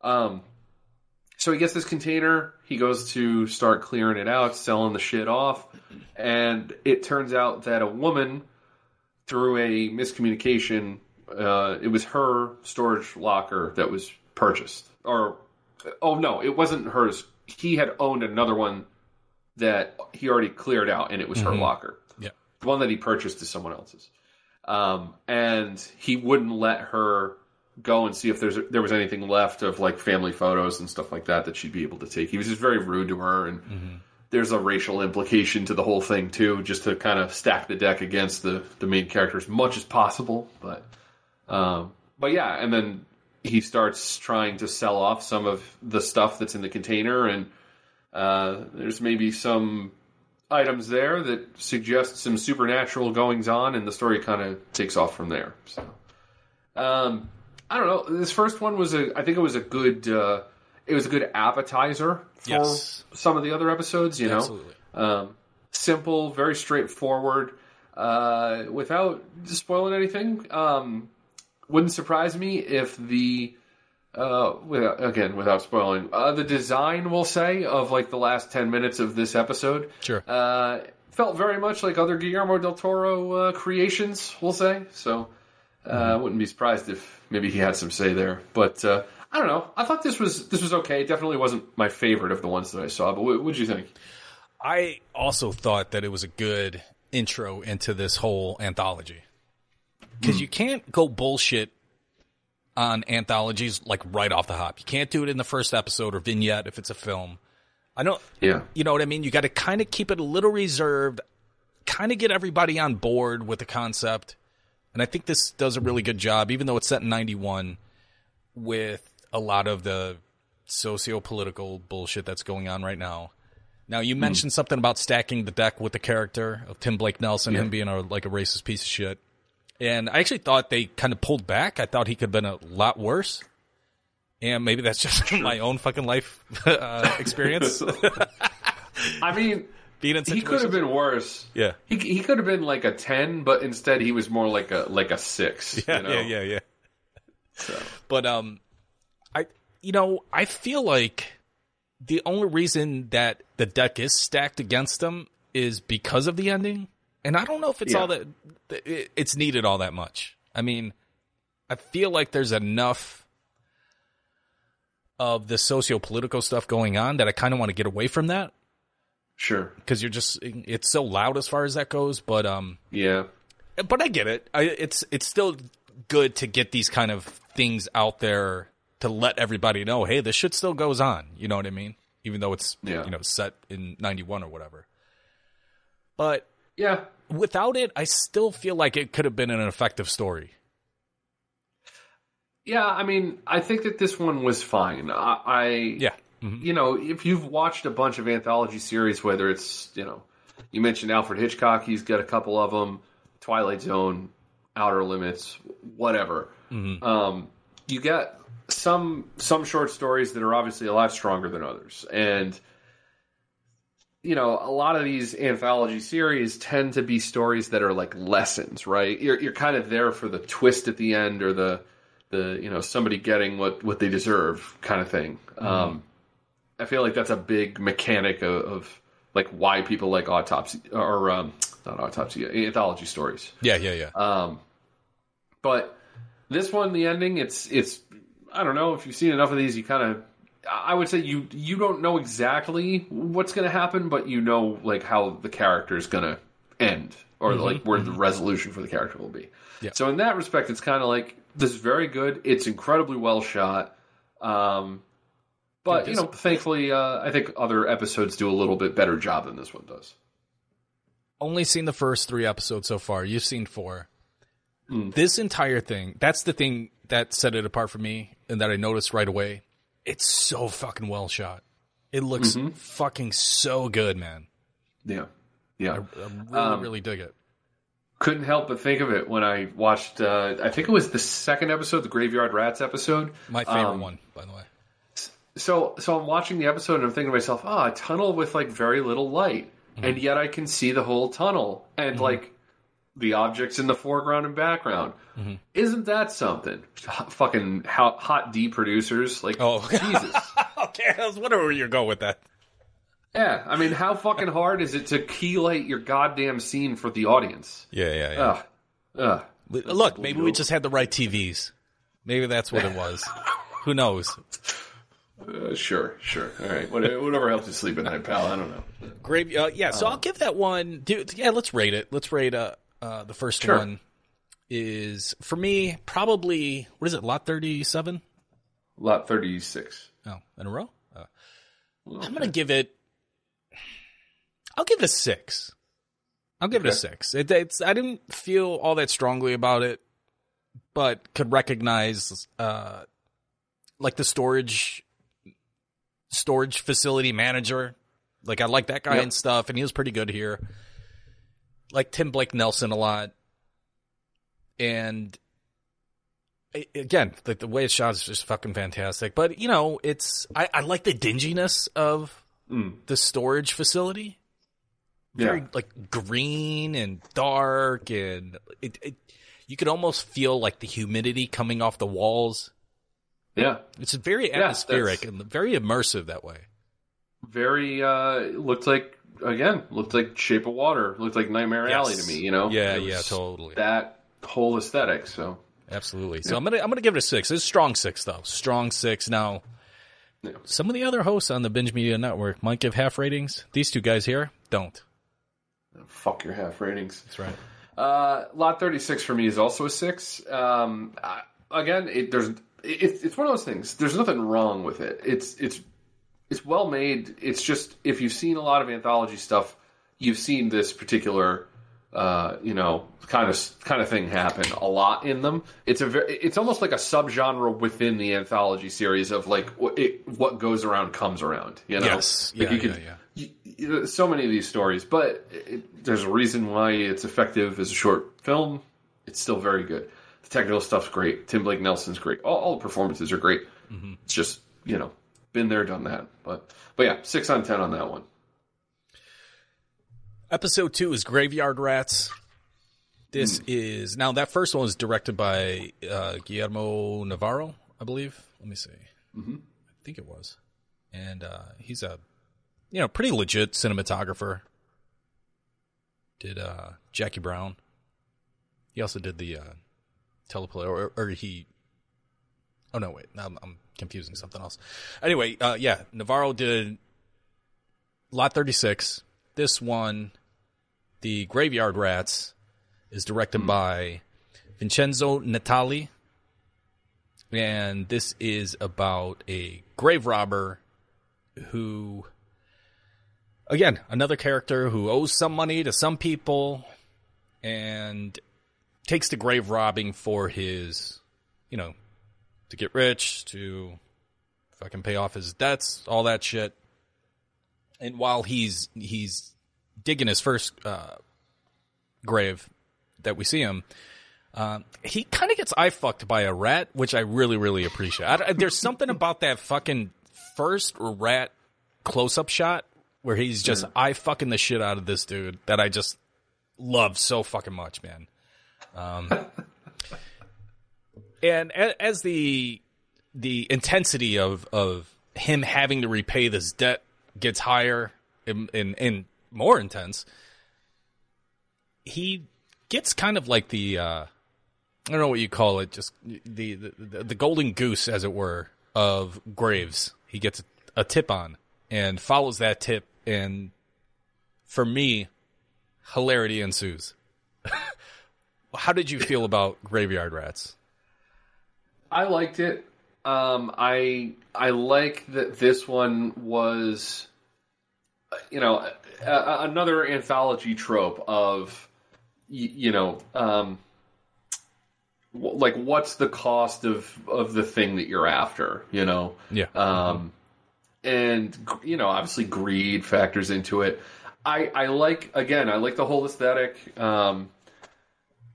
Um, so he gets this container. He goes to start clearing it out, selling the shit off, and it turns out that a woman, through a miscommunication, uh, it was her storage locker that was purchased. Or, oh no, it wasn't hers. He had owned another one that he already cleared out, and it was her Mhm. locker. Yeah. The one that he purchased is someone else's. Um, and he wouldn't let her go and see if there's there was anything left of like family photos and stuff like that that she'd be able to take. He was just very rude to her, and there's a racial implication to the whole thing too, just to kind of stack the deck against the the main character as much as possible. But um, but yeah, and then he starts trying to sell off some of the stuff that's in the container, and uh, there's maybe some items there that suggest some supernatural goings on, and the story kind of takes off from there. So, um, I don't know. This first one was a, I think it was a good, uh, it was a good appetizer for Yes. some of the other episodes. You know, um, simple, very straightforward, uh, without spoiling anything. Um, wouldn't surprise me if the uh, without, again without spoiling uh, the design, we'll say, of like the last ten minutes of this episode, Sure. uh, felt very much like other Guillermo del Toro uh, creations, we'll say. So uh, I wouldn't be surprised if maybe he had some say there. But uh, I don't know. I thought this was this was okay. It definitely wasn't my favorite of the ones that I saw. But what would you think? I also thought that it was a good intro into this whole anthology. Because you can't go bullshit on anthologies like right off the hop. You can't do it in the first episode or vignette if it's a film. I don't, Yeah. you know what I mean? You got to kind of keep it a little reserved, kind of get everybody on board with the concept. And I think this does a really good job, even though it's set in 91 with a lot of the socio political bullshit that's going on right now. Now, you mentioned something about stacking the deck with the character of Tim Blake Nelson, Yeah. him being a, like a racist piece of shit. And I actually thought they kind of pulled back. I thought he could have been a lot worse. And maybe that's just my own fucking life uh, experience. I mean, Being in he could have been worse. Yeah. He, he could have been like a ten, but instead he was more like a like a six. Yeah, you know? yeah, yeah, yeah. But um, I you know I feel like the only reason that the deck is stacked against them is because of the ending, and I don't know if it's Yeah. all that that it's needed all that much. I mean, I feel like there's enough of the socio-political stuff going on that I kind of want to get away from that Sure. because you're just it's so loud as far as that goes. But um, Yeah. but I get it. I, it's it's still good to get these kind of things out there to let everybody know, hey, this shit still goes on. You know what I mean? Even though it's Yeah. you know set in '91 or whatever. But Yeah. without it, I still feel like it could have been an effective story. Yeah, I mean, I think that this one was fine. I, I Yeah. Mhm. you know, if you've watched a bunch of anthology series, whether it's you know, you mentioned Alfred Hitchcock, he's got a couple of them, Twilight Zone, Outer Limits, whatever. Um, you get some some short stories that are obviously a lot stronger than others, and you know, a lot of these anthology series tend to be stories that are like lessons, right? You're you're kind of there for the twist at the end or the the you know somebody getting what what they deserve kind of thing. Um, I feel like that's a big mechanic of, of like why people like autopsy or um, not autopsy anthology stories. Yeah, yeah, yeah. Um, but this one, the ending, it's it's I don't know if you've seen enough of these, you kind of I would say you you don't know exactly what's going to happen, but you know like how the character is going to end or like where the resolution for the character will be. Yeah. So in that respect, it's kind of like this is very good. It's incredibly well shot. Um, but you know, thankfully, uh, I think other episodes do a little bit better job than this one does. Only seen the first three episodes so far. You've seen four. This entire thing, that's the thing that set it apart for me and that I noticed right away. It's so fucking well shot. It looks fucking so good, man. Yeah, yeah. I really, Um, really dig it. couldn't help but think of it when I watched. Uh, I think it was the second episode, the Graveyard Rats episode. My favorite Um, one, by the way. So, so I'm watching the episode and I'm thinking to myself, ah, a tunnel with like very little light, mm-hmm. and yet I can see the whole tunnel and mm-hmm. like the objects in the foreground and background. Mm-hmm. Isn't that something? H- fucking hot, hot D producers, like Oh. Jesus. Okay, I was wondering where you're going with that. yeah, I mean, how fucking hard is it to keylight your goddamn scene for the audience? Yeah, yeah, yeah. Ugh, ugh. Look, maybe we just had the right TVs. Maybe that's what it was. Who knows? Uh, sure, sure. All right, whatever, whatever helps you sleep at night, pal. I don't know. Grave, uh, yeah. So I'll give that one. Dude, yeah, let's rate it. Let's rate uh, uh the first Sure. one is for me probably what is it? Lot thirty seven. Lot thirty six. Oh, in a row. Uh, I'm gonna give it. I'll give it a six. I'll give it a six. It, it's I didn't feel all that strongly about it, but could recognize uh like the storage storage facility manager. Like I like that guy Yep. and stuff, and he was pretty good here. Like Tim Blake Nelson a lot, and again, like the way it's shot is just fucking fantastic. But you know, it's I, I like the dinginess of Mm. the storage facility. Very Yeah. like green and dark, and it, it you could almost feel like the humidity coming off the walls. Yeah, It's very atmospheric that's- and very immersive that way. very. uh Looked like again. Looked like Shape of Water. Looked like Nightmare Alley to me. You know. Yeah, yeah, totally. That whole aesthetic. So Absolutely. So I'm gonna I'm gonna give it a six. It's a strong six though. Strong six. Now, Yeah. some of the other hosts on the Binge Media Network might give half ratings. These two guys here don't. fuck your half ratings. That's right. Uh, lot 36 for me is also a six. Um, I, again, it, there's it, it's one of those things. There's nothing wrong with it. It's it's it's well made. It's just if you've seen a lot of anthology stuff, you've seen this particular uh, you know kind of kind of thing happen a lot in them. It's a very, it's almost like a subgenre within the anthology series of like what, it, what goes around comes around. You know, Yes. Like Yeah, you could, yeah, yeah. you- so many of these stories, but it, there's a reason why it's effective as a short film. It's still very good. The technical stuff's great. Tim Blake Nelson's great. All, all the performances are great. Mm-hmm. It's just you know, been there, done that. But but yeah, six on ten on that one. Episode two is Graveyard Rats. This is now that first one was directed by uh, Guillermo Navarro, I believe. Let me see. Mm-hmm. I think it was, and uh, he's a you know pretty legit cinematographer. Did uh, Jackie Brown? He also did the uh, teleplay, or, or he. Oh no! Wait, I'm, I'm confusing something else. Anyway, uh, yeah, Navarro did Lot 36. This one, The Graveyard Rats, is directed by Vincenzo Natali. And this is about a grave robber who, again, another character who owes some money to some people and takes to grave robbing for his, you know, to get rich, to fucking pay off his debts, all that shit and while he's he's digging his first uh, grave that we see him, um, he kind of gets eye fucked by a rat, which I really really appreciate. I, there's something about that fucking first rat close up shot where he's just I fucking the shit out of this dude that I just love so fucking much, man. Um, and as the the intensity of of him having to repay this debt gets higher and, and, and more intense, he gets kind of like the uh, I don't know what you call it, just the the, the golden goose, as it were, of Graves. He gets a, a tip on and follows that tip, and for me, hilarity ensues. How did you feel about Graveyard Rats? I liked it. Um, I I like that this one was, you know, a, a- another anthology trope of, you, you know, um, w- like what's the cost of of the thing that you're after, you know? Yeah. Um, and you know, obviously, greed factors into it. I I like again, I like the whole aesthetic. Um,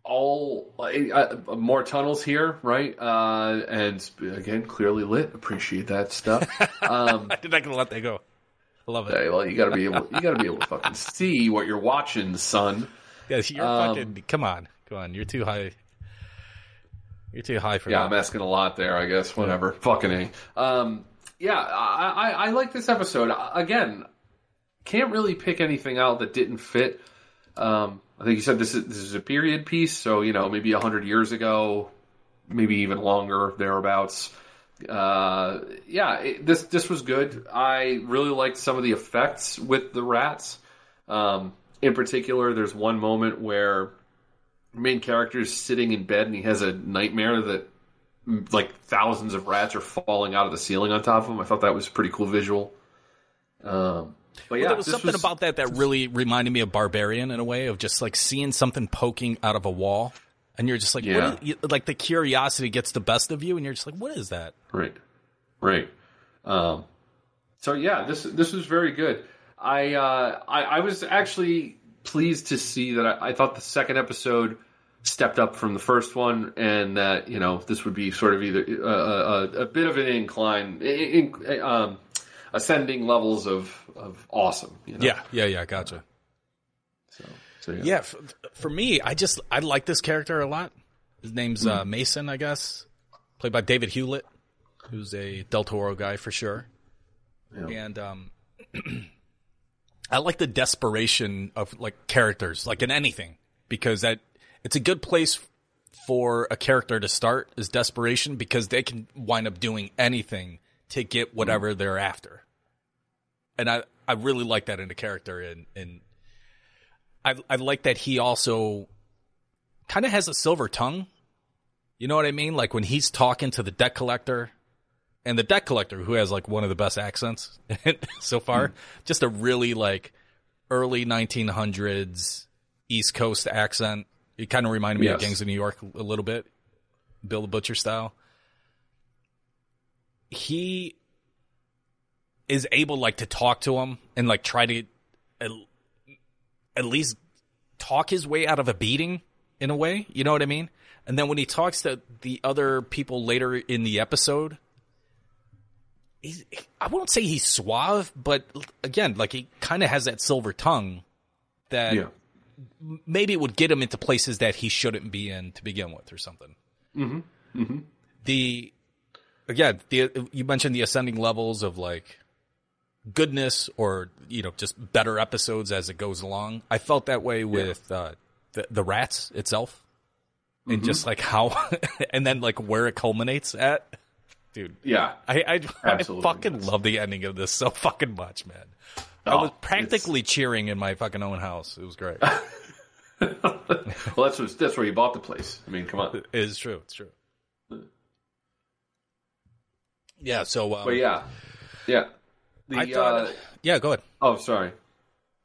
all uh, uh, more tunnels here, right? Uh, and again, clearly lit. Appreciate that stuff. Um, I did not gonna let that go. I love it. hey, well, you got to be able, you got to be able to fucking see what you're watching, son. Yes, you're Um, fucking. Come on, come on. You're too high. You're too high for Yeah, that. I'm asking a lot there. I guess whatever. Fucking a. Um, yeah, I, I, I like this episode. Again, can't really pick anything out that didn't fit. Um, I think you said this is this is a period piece, so you know maybe hundred years ago, maybe even longer thereabouts. Uh, yeah, it, this this was good. I really liked some of the effects with the rats. Um, in particular, there's one moment where main character is sitting in bed and he has a nightmare that like thousands of rats are falling out of the ceiling on top of him. I thought that was a pretty cool visual. Um, but yeah, there was something about that that really reminded me of Barbarian in a way of just like seeing something poking out of a wall, and you're just like, Yeah. what is, you- like the curiosity gets the best of you, and you're just like, what is that? Right, right. Um, so yeah, this this was very good. I uh, I, I was actually pleased to see that. I, I thought the second episode stepped up from the first one, and that you know this would be sort of either uh, a, a, a bit of an incline, in, in- um, ascending levels of of awesome. You know? Yeah, yeah, yeah. Gotcha. So yeah. Yeah, for, for me, I just I like this character a lot. His name's uh, Mason, I guess, played by David Hewlett, who's a Del Toro guy for sure. And um, I like the desperation of like characters, like in anything, because that it's a good place for a character to start is desperation because they can wind up doing anything to get mm-hmm. whatever they're after. And I, I really like that in a character and, and I I like that he also kind of has a silver tongue. You know what I mean? Like when he's talking to the debt collector and the debt collector who has like one of the best accents so far, mm-hmm. just a really like early 1900s East Coast accent. It kind of reminded me of Gangs of New York a little bit, Bill the Butcher style. He is able like to talk to him and like try to at, at least talk his way out of a beating in a way. You know what I mean? And then when he talks to the other people later in the episode, he's, I won't say he's suave, but again, like he kind of has that silver tongue that Yeah. maybe it would get him into places that he shouldn't be in to begin with or something. Mm-hmm. Mm-hmm. The again, the you mentioned the ascending levels of like goodness or you know just better episodes as it goes along. I felt that way with uh, the the rats itself, and Mhm. just like how, and then like where it culminates at. Dude, Yeah. I I, I fucking love the ending of this so fucking much, man. I Oh, was practically cheering in my fucking own house. It was great. Well, that's what, that's where you bought the place. I mean, come on. It is true. It's true. Yeah. So, um, But yeah, yeah. The, I thought. uh, yeah. Go ahead. Oh, sorry.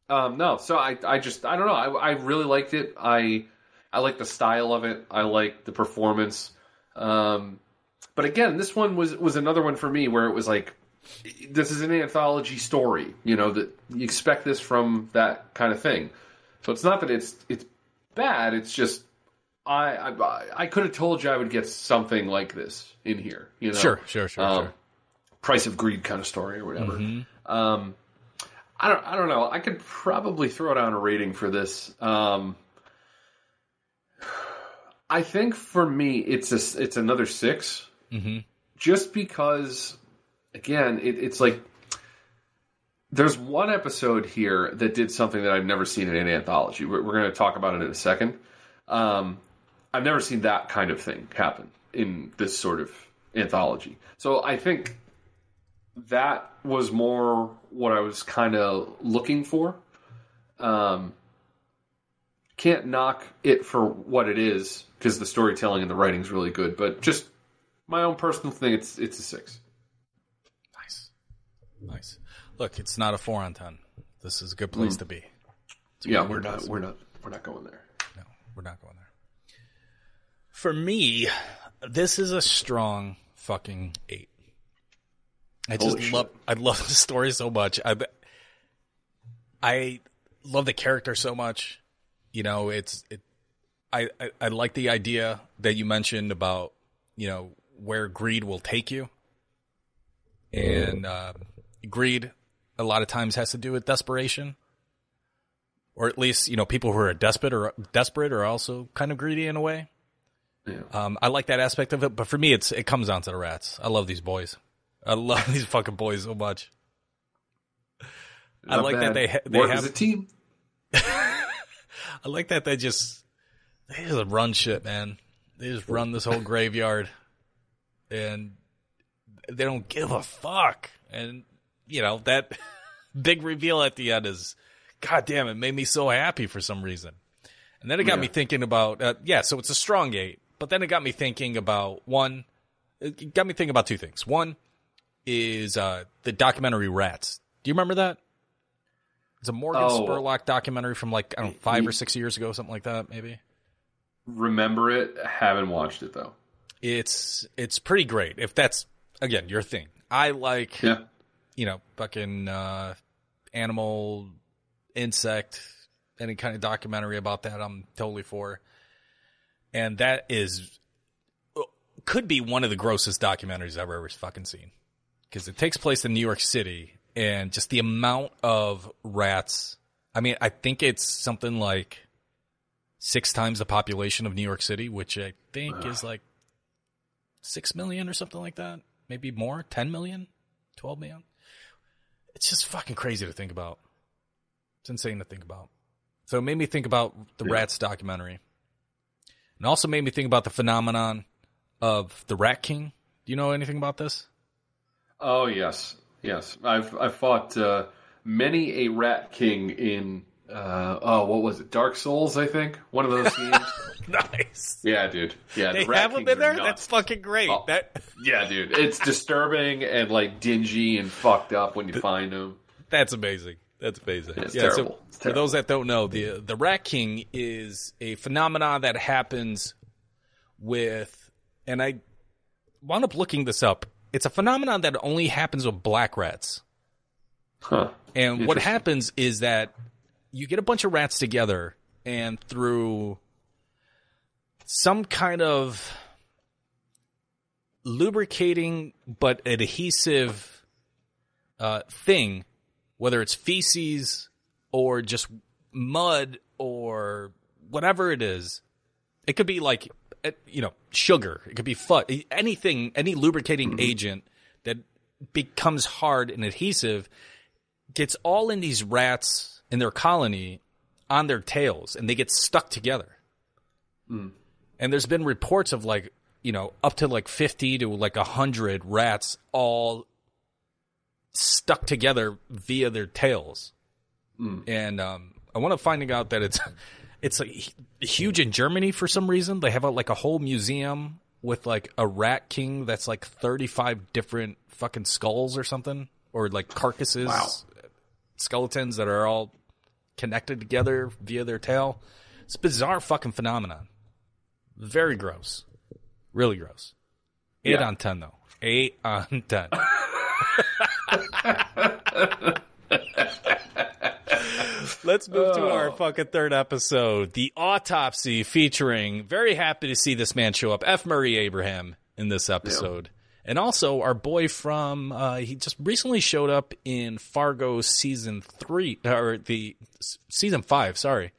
Um, no, so I, I just, I don't know. I, I really liked it. I, I like the style of it. I like the performance. Um, but again, this one was was another one for me where it was like, this is an anthology story. You know that you expect this from that kind of thing. So it's not that it's it's bad. It's just I I, I could have told you I would get something like this in here. You know, Sure, sure, sure, Um, sure. Price of greed kind of story or whatever. Mhm. Um, I don't. I don't know. I could probably throw down a rating for this. Um, I think for me, it's a, it's another 6 Mm-hmm. just because, again, it, it's like there's one episode here that did something that I've never seen in an anthology. We're, we're going to talk about it in a second. Um, I've never seen that kind of thing happen in this sort of anthology. So I think that was more what I was kind of looking for. Um, can't knock it for what it is because the storytelling and the writing is really good, but just my own personal thing, it's it's a six. Nice. Nice. Look, it's not a four on ten. This is a good place Mm. to be. Yeah, we're not place. we're not we're not going there. No, we're not going there. For me, this is a strong fucking eight. I just Holy shit. love I love the story so much. I I love the character so much. You know, it's it I, I, I like the idea that you mentioned about, you know, where greed will take you. And uh, greed a lot of times has to do with desperation. Or at least, you know, people who are desperate or desperate are also kind of greedy in a way. Yeah. Um, I like that aspect of it, but for me, it's it comes down to the rats. I love these boys. I love these fucking boys so much. I Not like that they ha- they work have a team. I like that they just they just run shit, man. They just run this whole graveyard, and they don't give a fuck. And you know that big reveal at the end is, god damn, it made me so happy for some reason. And then it got Yeah. me thinking about, uh, yeah, so it's a strong eight, but then it got me thinking about one. It got me thinking about two things. One is uh, the documentary Rats. Do you remember that? It's a Morgan Oh. Spurlock documentary from like I don't know, five or six years ago, something like that, maybe. Remember it? Haven't watched it though. It's it's pretty great. If that's again your thing, I like Yeah. you know fucking uh, animal, insect, any kind of documentary about that. I'm totally for. And that is could be one of the grossest documentaries I've ever fucking seen because it takes place in New York City and just the amount of rats. I mean, I think it's something like six times the population of New York City, which I think is like six million or something like that. Maybe more, 10 million, 12 million. It's just fucking crazy to think about. It's insane to think about. So it made me think about the Yeah. Rats documentary. And also made me think about the phenomenon of the Rat King. Do you know anything about this? Oh yes, yes. I've I've fought uh, many a rat king in uh, oh what was it? Dark Souls, I think. One of those games. nice. Yeah, dude. Yeah, They the rat have them in there? That's fucking great. Oh. That Yeah, dude. It's disturbing and like dingy and fucked up when you find them. That's amazing. That's amazing. It's so terrible. It's For those that don't know, the the Rat King is a phenomenon that happens with, and I wound up looking this up. It's a phenomenon that only happens with black rats. Huh. And what happens is that you get a bunch of rats together, and through some kind of lubricating but adhesive uh, thing, whether it's feces or just mud or whatever it is, it could be like eh, you know sugar. It could be fut, anything, any lubricating agent that becomes hard and adhesive gets all in these rats in their colony on their tails, and they get stuck together. And there's been reports of like you know up to like fifty to like hundred rats all stuck together via their tails. And um, I want to finding out that it's it's like huge in Germany for some reason. They have a, like a whole museum with like a rat king that's like 35 different fucking skulls or something or like carcasses, Wow. skeletons that are all connected together via their tail. It's a bizarre fucking phenomenon. Very gross. Really gross. 8 Yeah. on 10 though. 8 on 10. Let's move to our fucking third episode, the autopsy, featuring. Very happy to see this man show up, F. Murray Abraham, in this episode, And also, our boy from uh, he just recently showed up in Fargo season three or the season five. Sorry,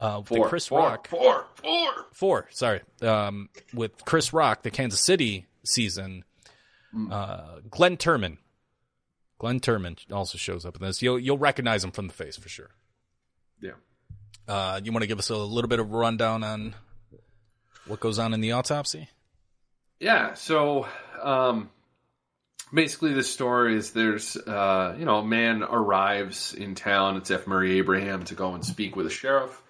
uh, Four, Chris four, Rock four, four. four. Sorry, um, with Chris Rock, the Kansas City season. Mm. Uh, Glenn Turman. Glenn Turman also shows up in this. You'll you'll recognize him from the face for sure. Yeah. Uh, you want to give us a little bit of rundown on what goes on in the autopsy? Yeah. So, um, basically, the story is there's, uh, you know, a man arrives in town. It's F. Murray Abraham to go and speak with a sheriff,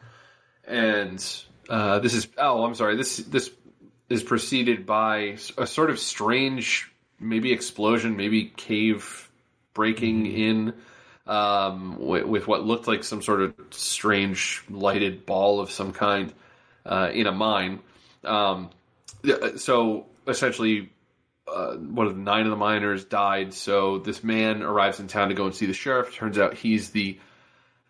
and uh, this is oh, I'm sorry. This this is preceded by a sort of strange, maybe explosion, maybe cave breaking in. Um, with, with what looked like some sort of strange lighted ball of some kind uh, in a mine. Um, so essentially, uh, one of the nine of the miners died. So this man arrives in town to go and see the sheriff. Turns out he's the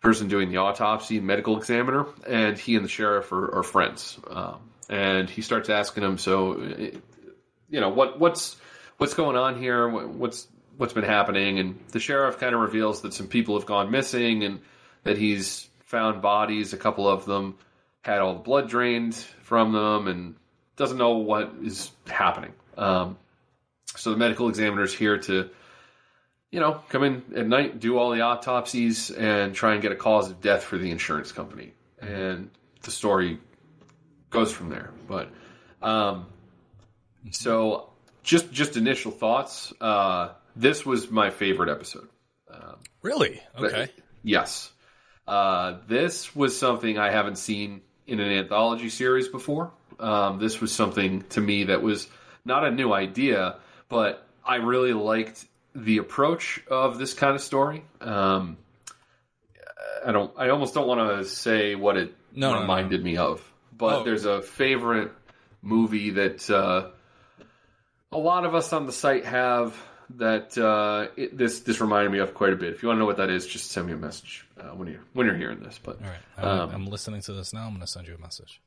person doing the autopsy, medical examiner, and he and the sheriff are, are friends. Um, and he starts asking him, so you know what what's what's going on here? What- What's what's been happening? And the sheriff kind of reveals that some people have gone missing, and that he's found bodies. A couple of them had all the blood drained from them, and doesn't know what is happening. Um, so the medical examiner's here to, you know, come in at night, do all the autopsies, and try and get a cause of death for the insurance company. And the story goes from there. But um, so just just initial thoughts. Uh, this was my favorite episode. Really? Okay. Yes. Uh, this was something I haven't seen in an anthology series before. Um, this was something to me that was not a new idea, but I really liked the approach of this kind of story. Um, I don't. I almost don't want to say what it No, no, no. reminded me of, but Oh. there's a favorite movie that uh, a lot of us on the site have that uh, it, this this reminded me of quite a bit. If you want to know what that is, just send me a message uh, when you're when you're hearing this. But All right. I'm, Um, I'm listening to this now. I'm going to send you a message.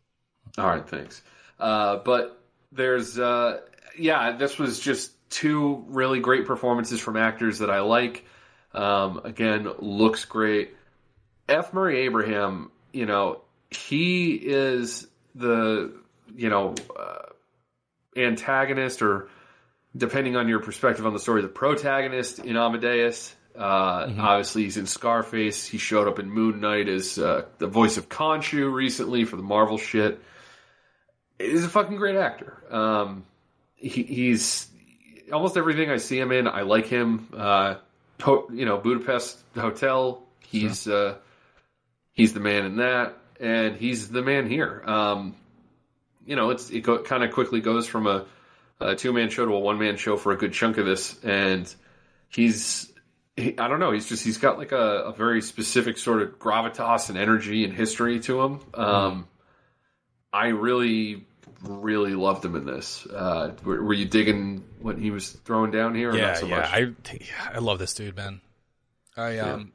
all right, thanks. Uh, but there's uh, yeah, this was just two really great performances from actors that I like. Um, again, looks great. F. Murray Abraham, you know, he is the you know uh, antagonist or depending on your perspective on the story, the protagonist in Amadeus. Uh, Obviously, he's in Scarface. He showed up in Moon Knight as uh, the voice of Khonshu recently for the Marvel shit. He's a fucking great actor. Um, he, he's almost everything I see him in. I like him. Uh, to, you know, Budapest Hotel. He's uh, he's the man in that, and he's the man here. Um, you know, it's it go, kind of quickly goes from a, a two man show to a one man show for a good chunk of this, and he's he, I don't know, he's just he's got like a, a very specific sort of gravitas and energy and history to him. Um, I really really loved him in this. Uh, were, were you digging what he was throwing down here? Or yeah, not so yeah. much? I I love this dude, man. I um,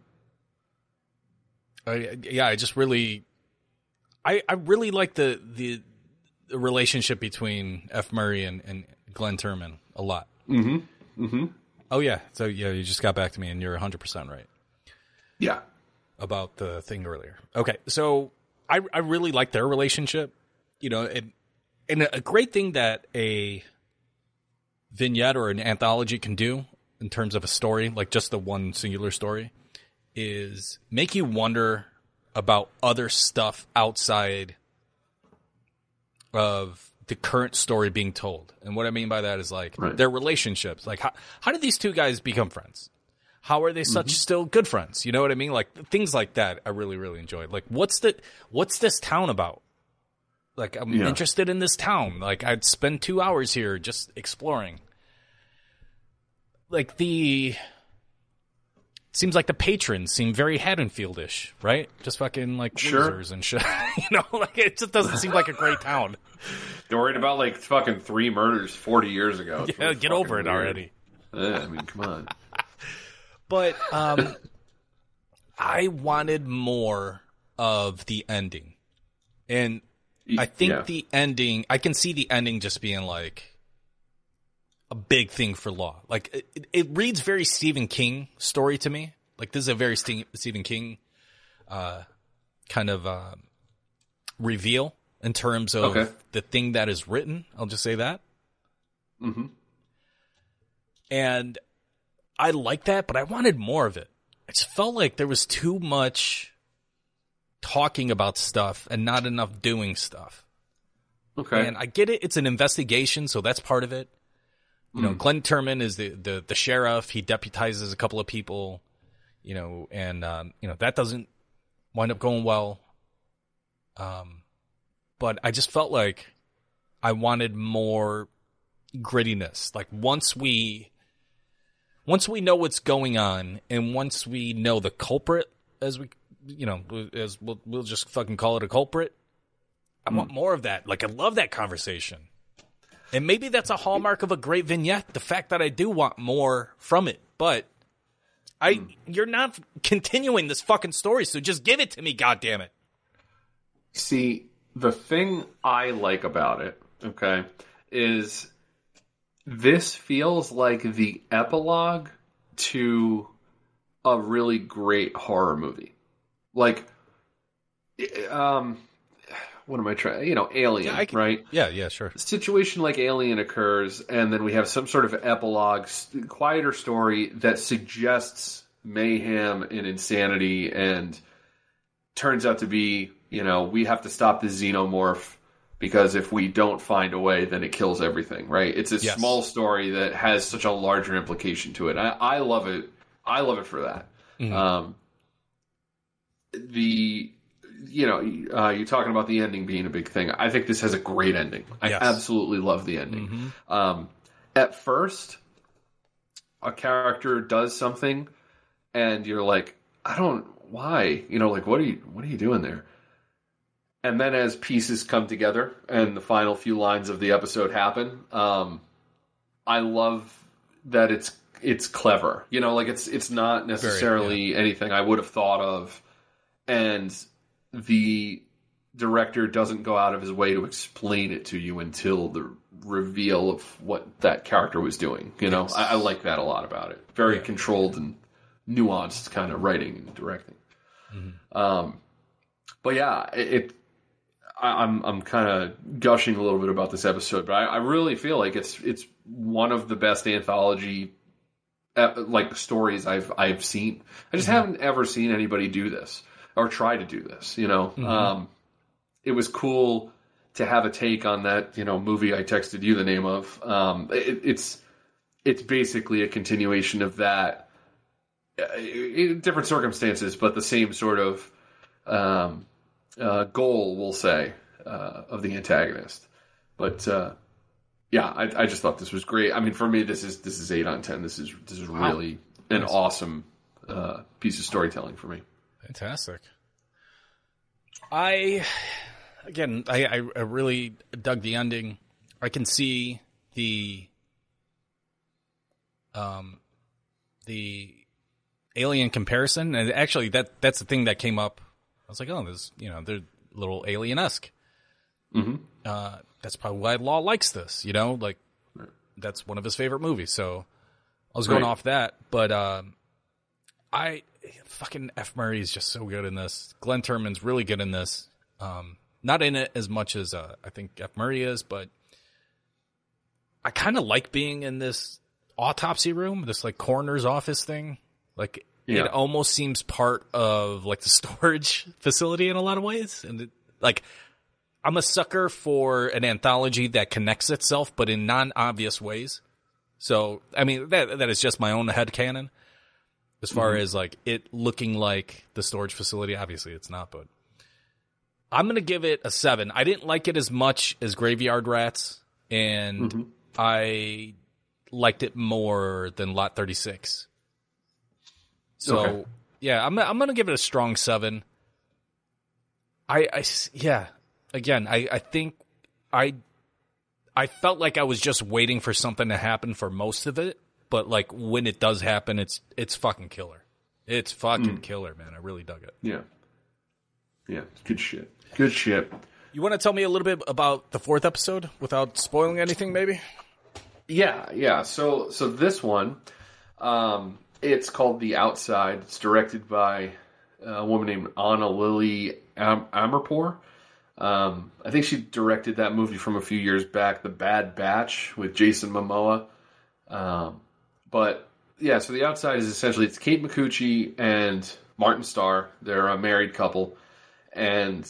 I, yeah, I just really, I I really like the the, the relationship between F. Murray and, and Glenn Turman a lot. Mm-hmm. Mm-hmm. Oh yeah, so yeah, you just got back to me, and you're 100 percent right Yeah. about the thing earlier. Okay, so I I really like their relationship. You know, and and a great thing that a vignette or an anthology can do in terms of a story, like just the one singular story, is make you wonder about other stuff outside of the current story being told. And what I mean by that is like Right. their relationships. Like how how did these two guys become friends? How are they such mm-hmm. still good friends? You know what I mean? Like things like that I really really enjoyed. Like what's the what's this town about? Like I'm Yeah. interested in this town. Like I'd spend 2 hours here just exploring. Like the seems like the patrons seem very Haddonfieldish, right? Just fucking like Sure. losers and shit. you know, like it just doesn't seem like a great town. They're worried about like fucking three murders 40 years ago. It's Yeah, really get over it weird. already. Yeah, I mean, come on. But um I wanted more of the ending. And I think Yeah. the ending I can see the ending just being like a big thing for Law. Like it, it, reads very Stephen King story to me. Like this is a very Ste- Stephen King uh, kind of uh, reveal in terms of Okay. the thing that is written. I'll just say that. Mm-hmm. And I like that, but I wanted more of it. I just felt like there was too much talking about stuff and not enough doing stuff. Okay. And I get it; it's an investigation, so that's part of it. You know, Mm. Glenn Turman is the, the the sheriff. He deputizes a couple of people. You know, and um, you know that doesn't wind up going well. Um, but I just felt like I wanted more grittiness. Like once we once we know what's going on, and once we know the culprit, as we you know, as we'll we'll just fucking call it a culprit. I want more of that. Like I love that conversation. And maybe that's a hallmark of a great vignette, the fact that I do want more from it. But I you're not continuing this fucking story, so just give it to me, goddammit. it. See, the thing I like about it, okay, is this feels like the epilogue to a really great horror movie. Like, um, what am I trying? You know, Alien, I can- right? Yeah, yeah, sure. situation like Alien occurs, and then we have some sort of epilogue, quieter story that suggests mayhem and insanity, and turns out to be, you know, we have to stop the xenomorph because if we don't find a way, then it kills everything, right? It's a Yes. small story that has such a larger implication to it. I, I love it. I love it for that. Mhm. Um, the you know, uh, you're talking about the ending being a big thing. I think this has a great ending. I Yes. absolutely love the ending. Mhm. Um, at first, a character does something, and you're like, I don't why, you know, like what are you what are you doing there? And then as pieces come together and the final few lines of the episode happen, um, I love that it's it's clever. You know, like it's it's not necessarily anything I would have thought of, and the director doesn't go out of his way to explain it to you until the reveal of what that character was doing. You know, I, I like that a lot about it. Very controlled and nuanced kind of writing and directing. Um, but yeah, it. it I, I'm I'm kind of gushing a little bit about this episode, but I, I really feel like it's it's one of the best anthology uh, like stories I've I've seen. I just haven't ever seen anybody do this or try to do this. You know, Mhm. um, it was cool to have a take on that. You know, movie I texted you the name of. Um, it, it's it's basically a continuation of that uh, in different circumstances, but the same sort of um, uh, goal, we'll say, uh, of the antagonist. But uh, yeah, I, I just thought this was great. I mean, for me, this is this is eight on ten. This is this is Wow. really an Nice. awesome uh, piece of storytelling for me. Fantastic. I again, I, I I really dug the ending. I can see the um the alien comparison, and actually that that's the thing that came up. I was like, oh, this you know they're a little alien esque. Mm-hmm. Uh, that's probably why Law likes this. You know, like that's one of his favorite movies. So I was going Right. off that, but um, I fucking F Murray is just so good in this. Glenn Turman's really good in this. Um, not in it as much as uh, I think F Murray is, but I kind of like being in this autopsy room, this like coroner's office thing. Like Yeah. it almost seems part of like the storage facility in a lot of ways, and it, like I'm a sucker for an anthology that connects itself, but in non-obvious ways. So, I mean, that that is just my own head headcanon. As far Mhm. as like it looking like the storage facility, obviously it's not, but I'm gonna give it a seven. I didn't like it as much as Graveyard Rats, and Mm-hmm. I liked it more than Lot 36. So, Okay. yeah, I'm I'm gonna give it a strong seven. I, I yeah. Again, I, I think I I felt like I was just waiting for something to happen for most of it, but like when it does happen, it's it's fucking killer. It's fucking Mm. killer, man. I really dug it. Yeah, yeah, good shit. Good shit. You want to tell me a little bit about the fourth episode without spoiling anything, maybe? Yeah, yeah. So so this one, um, it's called The Outside. It's directed by a woman named Ana Lily Am- Amirpour. Um, I think she directed that movie from a few years back, The Bad Batch, with Jason Momoa. Um, but yeah, so The Outside is essentially it's Kate Micucci and Martin Starr. They're a married couple, and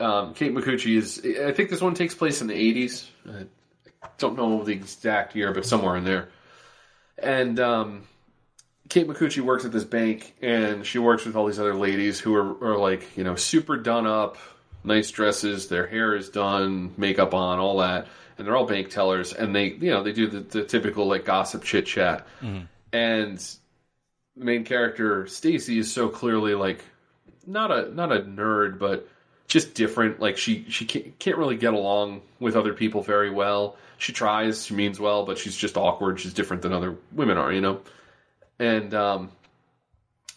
um, Kate Micucci is. I think this one takes place in the eighties. I don't know the exact year, but somewhere in there. And um, Kate Micucci works at this bank, and she works with all these other ladies who are, are like, you know, super done up, nice dresses, their hair is done, makeup on, all that, and they're all bank tellers, and they, you know, they do the, the typical like gossip chit chat, and the main character Stacy is so clearly like not a not a nerd, but just different. Like she she can't, can't really get along with other people very well. She tries, she means well, but she's just awkward. She's different than other women are, you know. And um,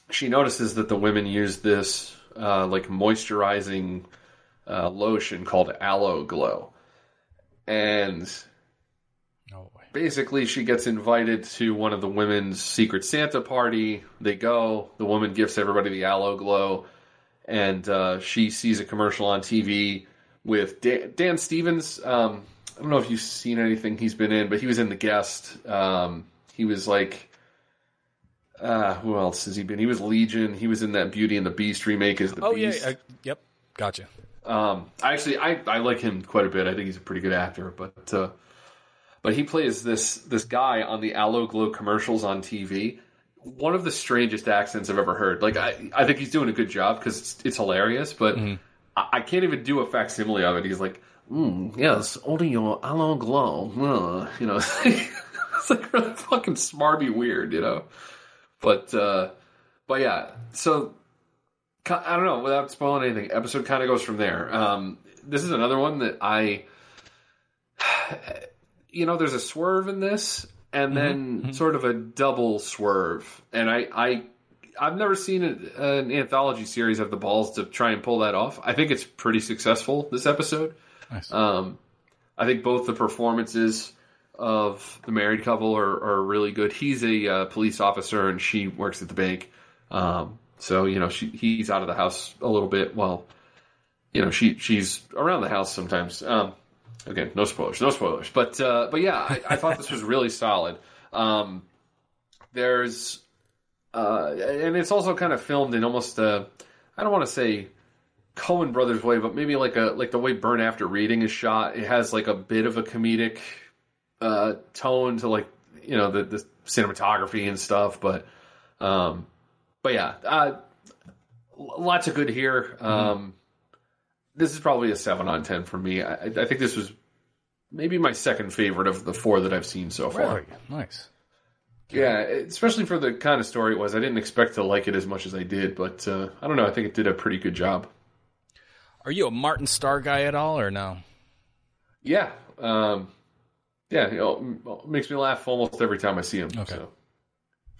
she notices that the women use this uh, like moisturizing uh, lotion called Aloe Glow, and basically she gets invited to one of the women's secret Santa party. They go. The woman gifts everybody the Aloe Glow, and uh, she sees a commercial on TV with Dan, Dan Stevens. Um, I don't know if you've seen anything he's been in, but he was in The Guest. Um, he was like, uh, who else has he been? He was Legion. He was in that Beauty and the Beast remake as the Oh yeah, uh, yep, gotcha. Um, I actually, I, I like him quite a bit. I think he's a pretty good actor, but uh, but he plays this this guy on the Aloe Glow commercials on TV. One of the strangest accents I've ever heard. Like I, I think he's doing a good job because it's, it's hilarious, but I, I can't even do a facsimile of it. He's like, mm, "Yes, order your Aloe Glow." Uh, you know, it's like really fucking smarmy weird, you know. But uh, but yeah, so I don't know. Without spoiling anything, episode kind of goes from there. Um, this is another one that I, you know, there's a swerve in this, and then sort of a double swerve, and I, I, I've never seen an, an anthology series have the balls to try and pull that off. I think it's pretty successful this episode. Nice. Um, I think both the performances of the married couple are, are really good. He's a uh, police officer and she works at the bank. Um, so you know, she he's out of the house a little bit. While you know, she she's around the house sometimes. Um, again, no spoilers, no spoilers. But uh, but yeah, I, I thought this was really solid. Um, there's uh, and it's also kind of filmed in almost a I don't want to say Coen Brothers way, but maybe like a like the way Burn After Reading is shot. It has like a bit of a comedic uh, tone to like you know the the cinematography and stuff, but um, but yeah, uh, lots of good here. Um, this is probably a seven on ten for me. I, I think this was maybe my second favorite of the four that I've seen so far. Really nice. Yeah, especially for the kind of story it was. I didn't expect to like it as much as I did, but uh, I don't know. I think it did a pretty good job. Are you a Martin Starr guy at all, or no? Yeah, um, yeah, you know, makes me laugh almost every time I see him. Okay. So,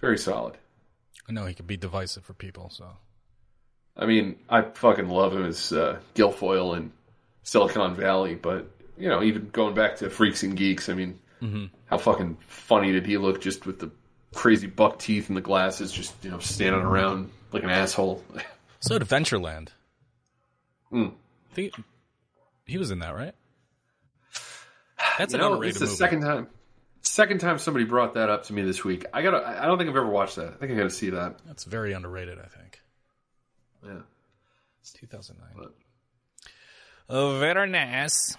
very solid. I know he could be divisive for people, so I mean, I fucking love him as uh, Gilfoyle in Silicon Valley, but you know, even going back to Freaks and Geeks, I mean, how fucking funny did he look just with the crazy buck teeth and the glasses, just you know, standing around like an asshole. so Adventureland. Mm. I think he was in that, right? That's You an know, underrated it's the movie. second time. Second time somebody brought that up to me this week. I gotta. I don't think I've ever watched that. I think I gotta see that. That's very underrated, I think. Yeah. It's 2009. Oh, very nice.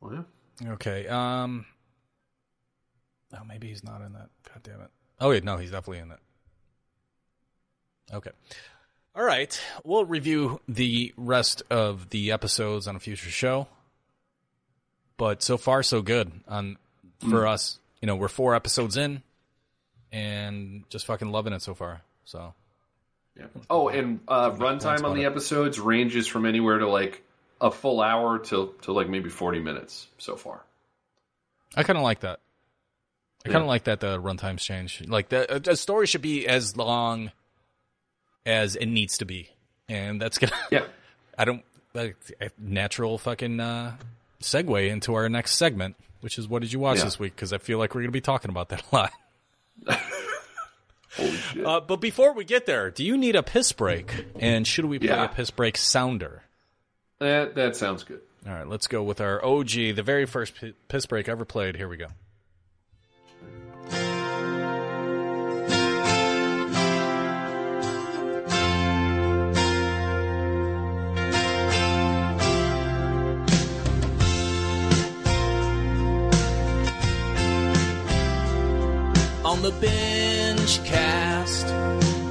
Well, yeah. Okay. Um. Oh, maybe he's not in that. God damn it. Oh wait, no, he's definitely in it. Okay. All right. We'll review the rest of the episodes on a future show. But so far, so good on for us. You know, we're four episodes in, and just fucking loving it so far. So Yeah. Oh, and uh, runtime on the episodes ranges from anywhere to like a full hour to to like maybe forty minutes so far. I kind of like that. I kind of like that the runtimes change. Like the a story should be as long as it needs to be, and that's gonna. Yeah. I don't like a natural fucking uh, segue into our next segment. Which is what did you watch Yeah. this week? Because I feel like we're going to be talking about that a lot. Uh, but before we get there, do you need a piss break? And should we play Yeah. a piss break sounder? that that sounds good. All right, let's go with our OG, the very first pi- piss break ever played. Here we go. On the binge cast.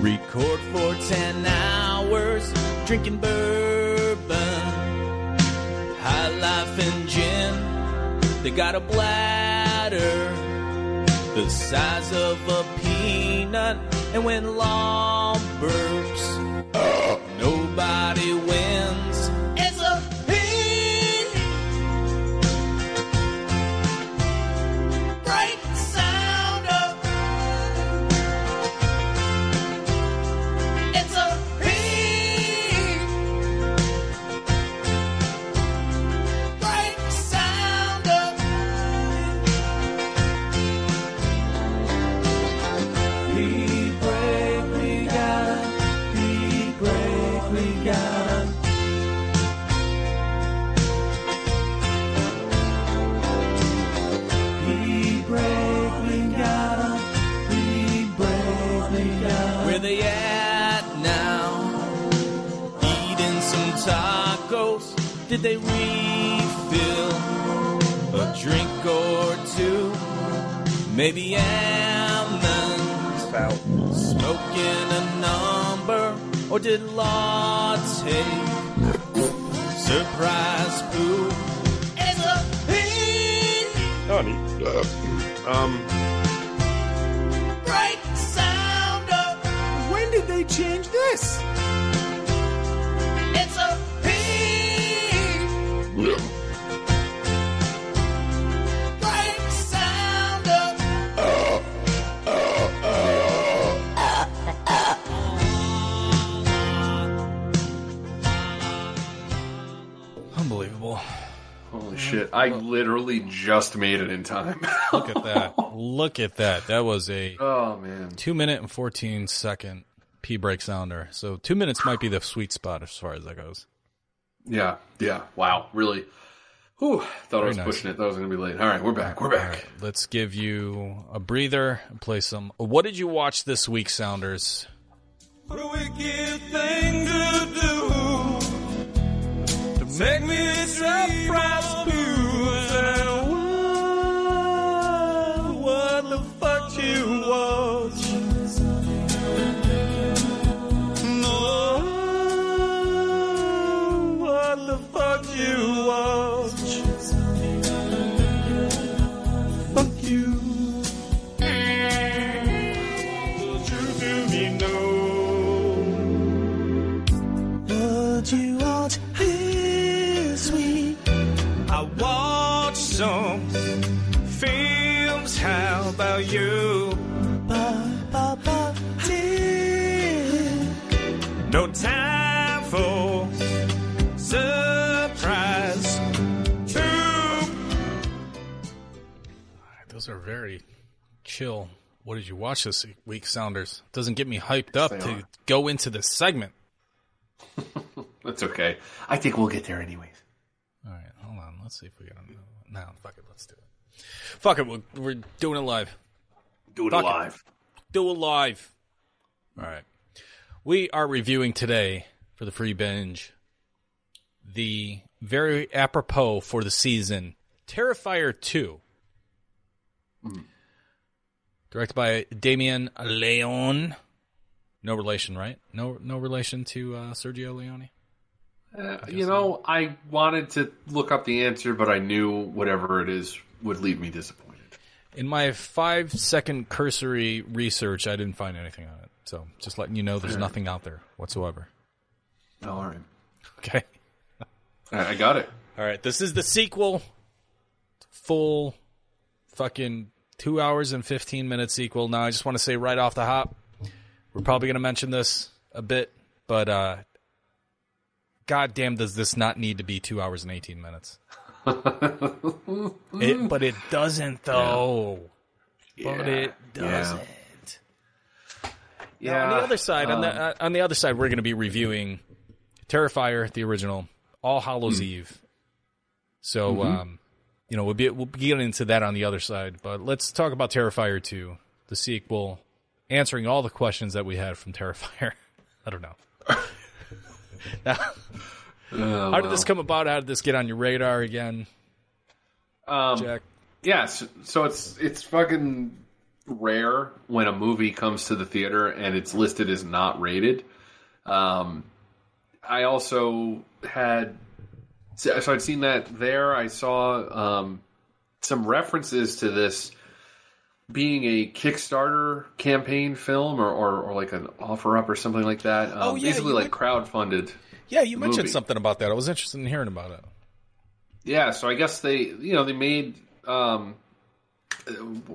Record for 10 hours, drinking bourbon, high life and gin. They got a bladder the size of a peanut, and when law burps, nobody wins. Or literally just made it in time. Look at that. Look at that. That was a oh man. two minute and 14 second P break sounder. So two minutes might be the sweet spot as far as that goes. Yeah, yeah. Wow, really. Whew, thought I was nice. pushing it. Thought I was going to be late. All right, we're back. We're back. Let's give you a breather and play some. What did you watch this week, Sounders? What a wicked thing to do to make me surprise you watch? Oh, what the fuck you watch? Fuck you. Don't you do me no. What you watch this week? I watched some about you? Ba, ba, ba, tick. No time for surprise. Two. Those are very chill. What did you watch this week, Sounders? Doesn't get me hyped up They to are. go into this segment. That's okay. I think we'll get there anyways. All right, hold on. Let's see if we got another one. No, fuck it. Let's do it. Fuck it. We're, we're doing it live. Do it Fuck it. live. Do it live. All right. We are reviewing today for the free binge the very apropos for the season Terrifier 2. Directed by Damien Leone. No relation, right? No no relation to uh, Sergio Leone? Uh, you know, I wanted to look up the answer, but I knew whatever it is would leave me disappointed. In my five second cursory research, I didn't find anything on it. So just letting you know there's nothing out there whatsoever. Oh, all right. Okay. I I got it. All right. This is the sequel. Full fucking two hours and 15 minute sequel. Now, I just want to say right off the hop, we're probably going to mention this a bit, but uh, goddamn, does this not need to be two hours and 18 minutes? It, but it doesn't though. But it doesn't. Yeah. Now, on the other side, on the um, uh, on the other side, we're going to be reviewing Terrifier, the original, All Hallows Eve. So, Mhm. um, you know, we'll be we'll be getting into that on the other side. But let's talk about Terrifier two, the sequel, answering all the questions that we had from Terrifier. I don't know. now, Oh, how did this come about? How did this get on your radar again? Um, Jack? Yeah, so, so it's it's fucking rare when a movie comes to the theater and it's listed as not rated. Um, I also had so so I'd seen that there. I saw um, some references to this being a Kickstarter campaign film or, or, or like an offer up or something like that. Um, Oh, yeah, basically like crowdfunded. Yeah, you mentioned movie. something about that. I was interested in hearing about it. Yeah, so I guess they, you know, they made. Um, I'm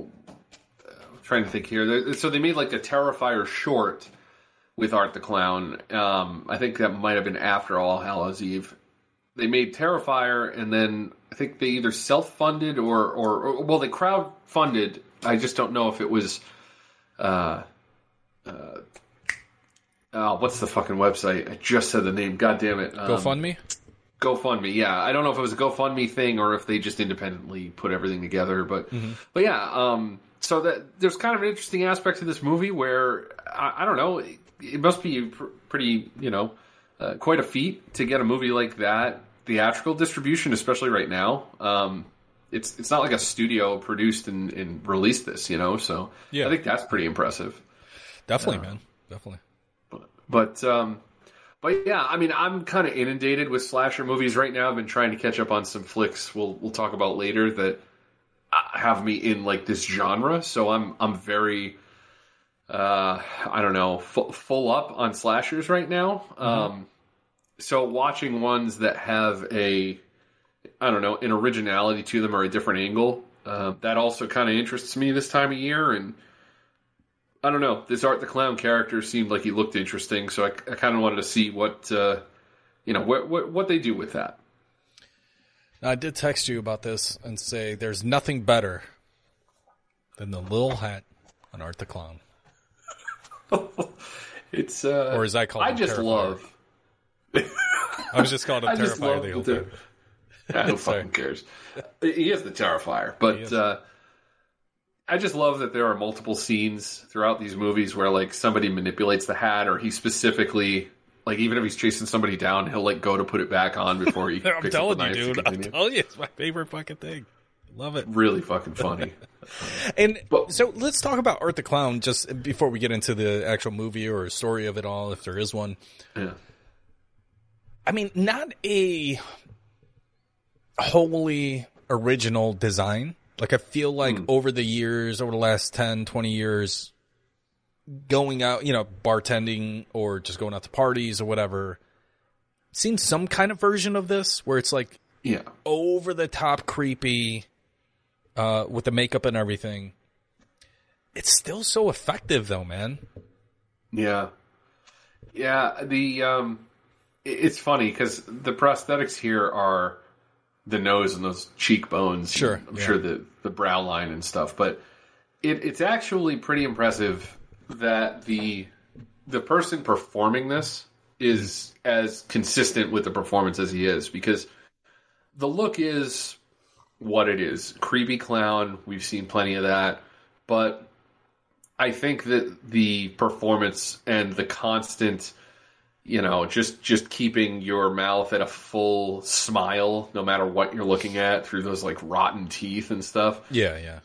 trying to think here. So they made like a Terrifier short with Art the Clown. Um, I think that might have been after All Hallows Eve. They made Terrifier, and then I think they either self-funded or, or, or well, they crowd-funded. I just don't know if it was. Uh, uh, oh, what's the fucking website? I just said the name. God damn it. Um, GoFundMe. GoFundMe, yeah. I don't know if it was a GoFundMe thing or if they just independently put everything together, but but yeah. Um, so that there's kind of an interesting aspect to this movie where I, I don't know. It, it must be pr- pretty, you know, uh, quite a feat to get a movie like that theatrical distribution, especially right now. Um, it's it's not like a studio produced and, and released this, you know. So Yeah. I think that's pretty impressive. Definitely, Uh, man. Definitely. But but um, but yeah, I mean, I'm kind of inundated with slasher movies right now. I've been trying to catch up on some flicks. We'll we'll talk about later that uh, have me in like this genre. So I'm I'm very uh, I don't know fu- full up on slashers right now. Um, so watching ones that have a I don't know an originality to them or a different angle uh, that also kind of interests me this time of year and. I don't know. This Art the Clown character seemed like he looked interesting, so I, I kind of wanted to see what uh, you know what, what what they do with that. Now, I did text you about this and say there's nothing better than the little hat on Art the Clown. It's uh, Or as I call I just Terrifier. love. I was just calling him Terrifier the the- time. Yeah, who fucking cares? He is the Terrifier, but uh, I just love that there are multiple scenes throughout these movies where like somebody manipulates the hat, or he specifically like even if he's chasing somebody down, he'll like go to put it back on before he. I'm picks up telling the you, dude. I'm telling you, it's my favorite fucking thing. Love it. Really fucking funny. And so let's talk about Art the Clown just before we get into the actual movie or story of it all, if there is one. Yeah. I mean, not a wholly original design. Like, I feel like over the years, over the last 10, 20 years, going out, you know, bartending or just going out to parties or whatever, seen some kind of version of this where it's like Yeah. over the top creepy uh, with the makeup and everything. It's still so effective, though, man. Yeah, yeah. The um, it's funny because the prosthetics here are the nose and those cheekbones. Sure, I'm yeah. sure the the brow line and stuff, but it, it's actually pretty impressive that the the person performing this is as consistent with the performance as he is because the look is what it is creepy clown we've seen plenty of that but I think that the performance and the constant, you know, just just keeping your mouth at a full smile, no matter what you're looking at, through those like rotten teeth and stuff. Yeah, yeah.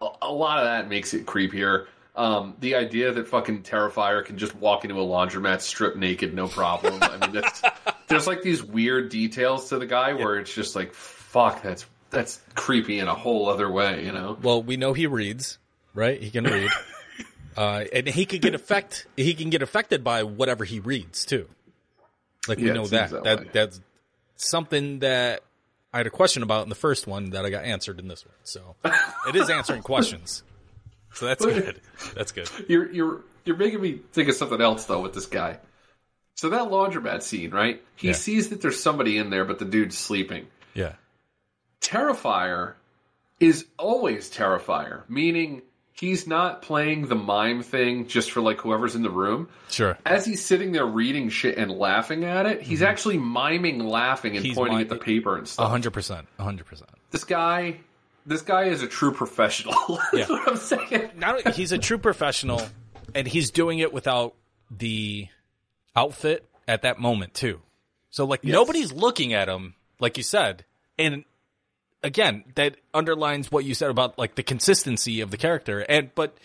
A, a lot of that makes it creepier. Um, the idea that fucking Terrifier can just walk into a laundromat strip naked, no problem. I mean, that's there's like these weird details to the guy where it's just like, fuck, that's that's creepy in a whole other way, you know? Well, we know he reads, right? He can read. uh, and he can get affect he can get affected by whatever he reads too. Like we Yeah, know that. that That, that's something that I had a question about in the first one that I got answered in this one. So it is answering questions. So that's good. That's good. You're you're you're making me think of something else though with this guy. So that laundromat scene, right? He Yeah. sees that there's somebody in there, but the dude's sleeping. Yeah. Terrifier is always Terrifier, meaning he's not playing the mime thing just for like whoever's in the room. Sure. As he's sitting there reading shit and laughing at it, he's actually miming laughing and Mm-hmm. He's pointing at the paper and A stuff. hundred percent. A hundred percent. This guy, this guy is a true professional. That's Yeah. what I'm saying. Not he's a true professional, and he's doing it without the outfit at that moment too. So like nobody's looking at him, like you said, and again that underlines what you said about like the consistency of the character. And but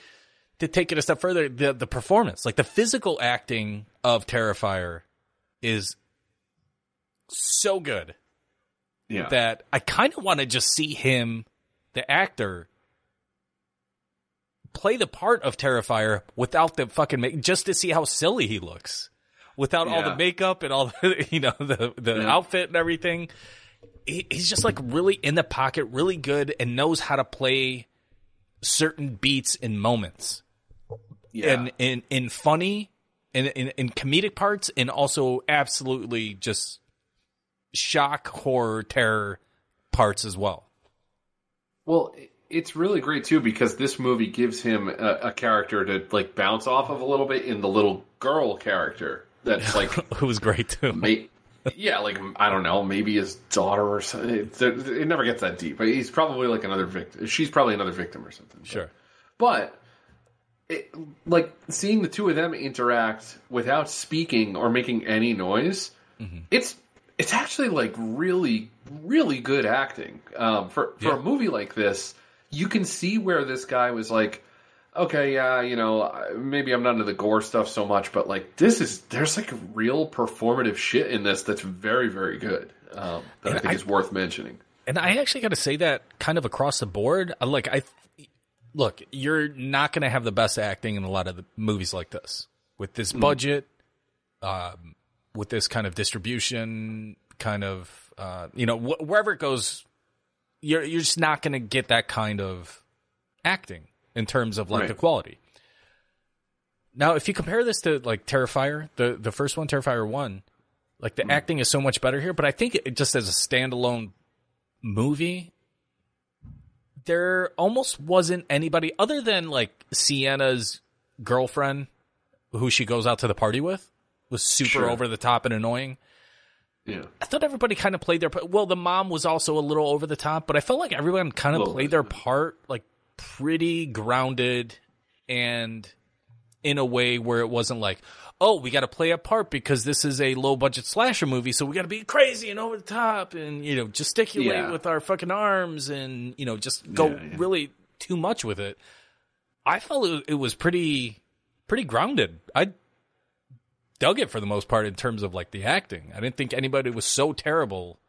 to take it a step further, the the performance, like the physical acting of Terrifier, is so good Yeah. that I kind of want to just see him, the actor, play the part of Terrifier without the fucking make, just to see how silly he looks, without all the makeup and all the you know the the Yeah. outfit and everything. He, he's just like really in the pocket, really good, and knows how to play certain beats and moments, yeah. and in in funny. and in in comedic parts and also absolutely just shock horror terror parts as well. Well, it's really great too because this movie gives him a, a character to like bounce off of a little bit in the little girl character that's like Who was great too. Yeah, like I don't know, maybe his daughter or something. It, it never gets that deep. But he's probably like another victim. She's probably another victim or something. Sure. But it, like seeing the two of them interact without speaking or making any noise, it's it's actually like really really good acting. Um, for for Yeah. a movie like this, you can see where this guy was like. Okay, yeah, you know, maybe I'm not into the gore stuff so much, but like this is there's like real performative shit in this that's very, very good. Um, that I think I- is worth mentioning. And I actually got to say that kind of across the board. Like I look, you're not going to have the best acting in a lot of the movies like this with this budget, um, with this kind of distribution, kind of uh, you know wh- wherever it goes, you're you're just not going to get that kind of acting in terms of like Right. the quality. Now, if you compare this to like Terrifier, the the first one, Terrifier one, like the hmm. acting is so much better here. But I think it just as a standalone movie, there almost wasn't anybody other than like Sienna's girlfriend, who she goes out to the party with, was super Sure. over the top and annoying. Yeah. I thought everybody kind of played their part. Well, the mom was also a little over the top, but I felt like everyone kind of played their uh-huh. part like pretty grounded and in a way where it wasn't like, oh, we got to play a part because this is a low budget slasher movie, so we got to be crazy and over the top and you know gesticulate Yeah. with our fucking arms and you know just go Yeah, yeah. really too much with it. I felt it, it was pretty pretty grounded. I dug it for the most part in terms of like the acting. I didn't think anybody was so terrible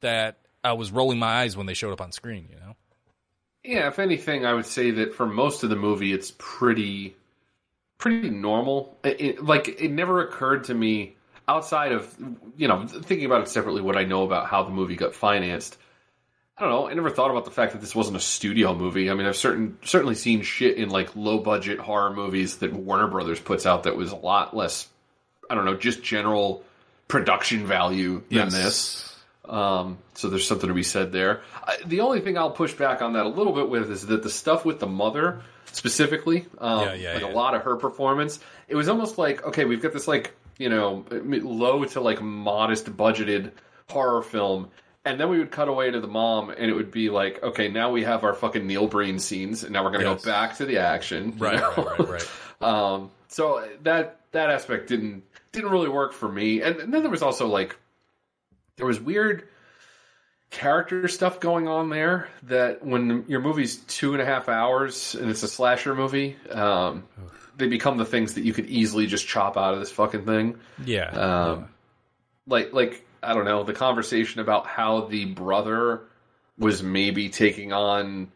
that I was rolling my eyes when they showed up on screen. You know, Yeah, if anything, I would say that for most of the movie, it's pretty, pretty normal. It, it- like it never occurred to me outside of you know thinking about it separately. What I know about how the movie got financed, I don't know. I never thought about the fact that this wasn't a studio movie. I mean, I've certain certainly seen shit in like low budget horror movies that Warner Brothers puts out that was a lot less. I don't know, just general production value than Yes. this. Um, so there's something to be said there. I, the only thing I'll push back on that a little bit with is that the stuff with the mother specifically, um, Yeah, yeah, like yeah. a lot of her performance, it was almost like okay, we've got this like you know low to like modest budgeted horror film. And then we would cut away to the mom, and it would be like, okay, now we have our fucking Neil Breen scenes, and now we're gonna Yes. go back to the action. right, right, right, right. Um, so that that aspect didn't didn't really work for me. And, and then there was also like there was weird character stuff going on there that when your movie's two and a half hours and it's a slasher movie, um, they become the things that you could easily just chop out of this fucking thing. Yeah, Um, like like I don't know the conversation about how the brother was maybe taking on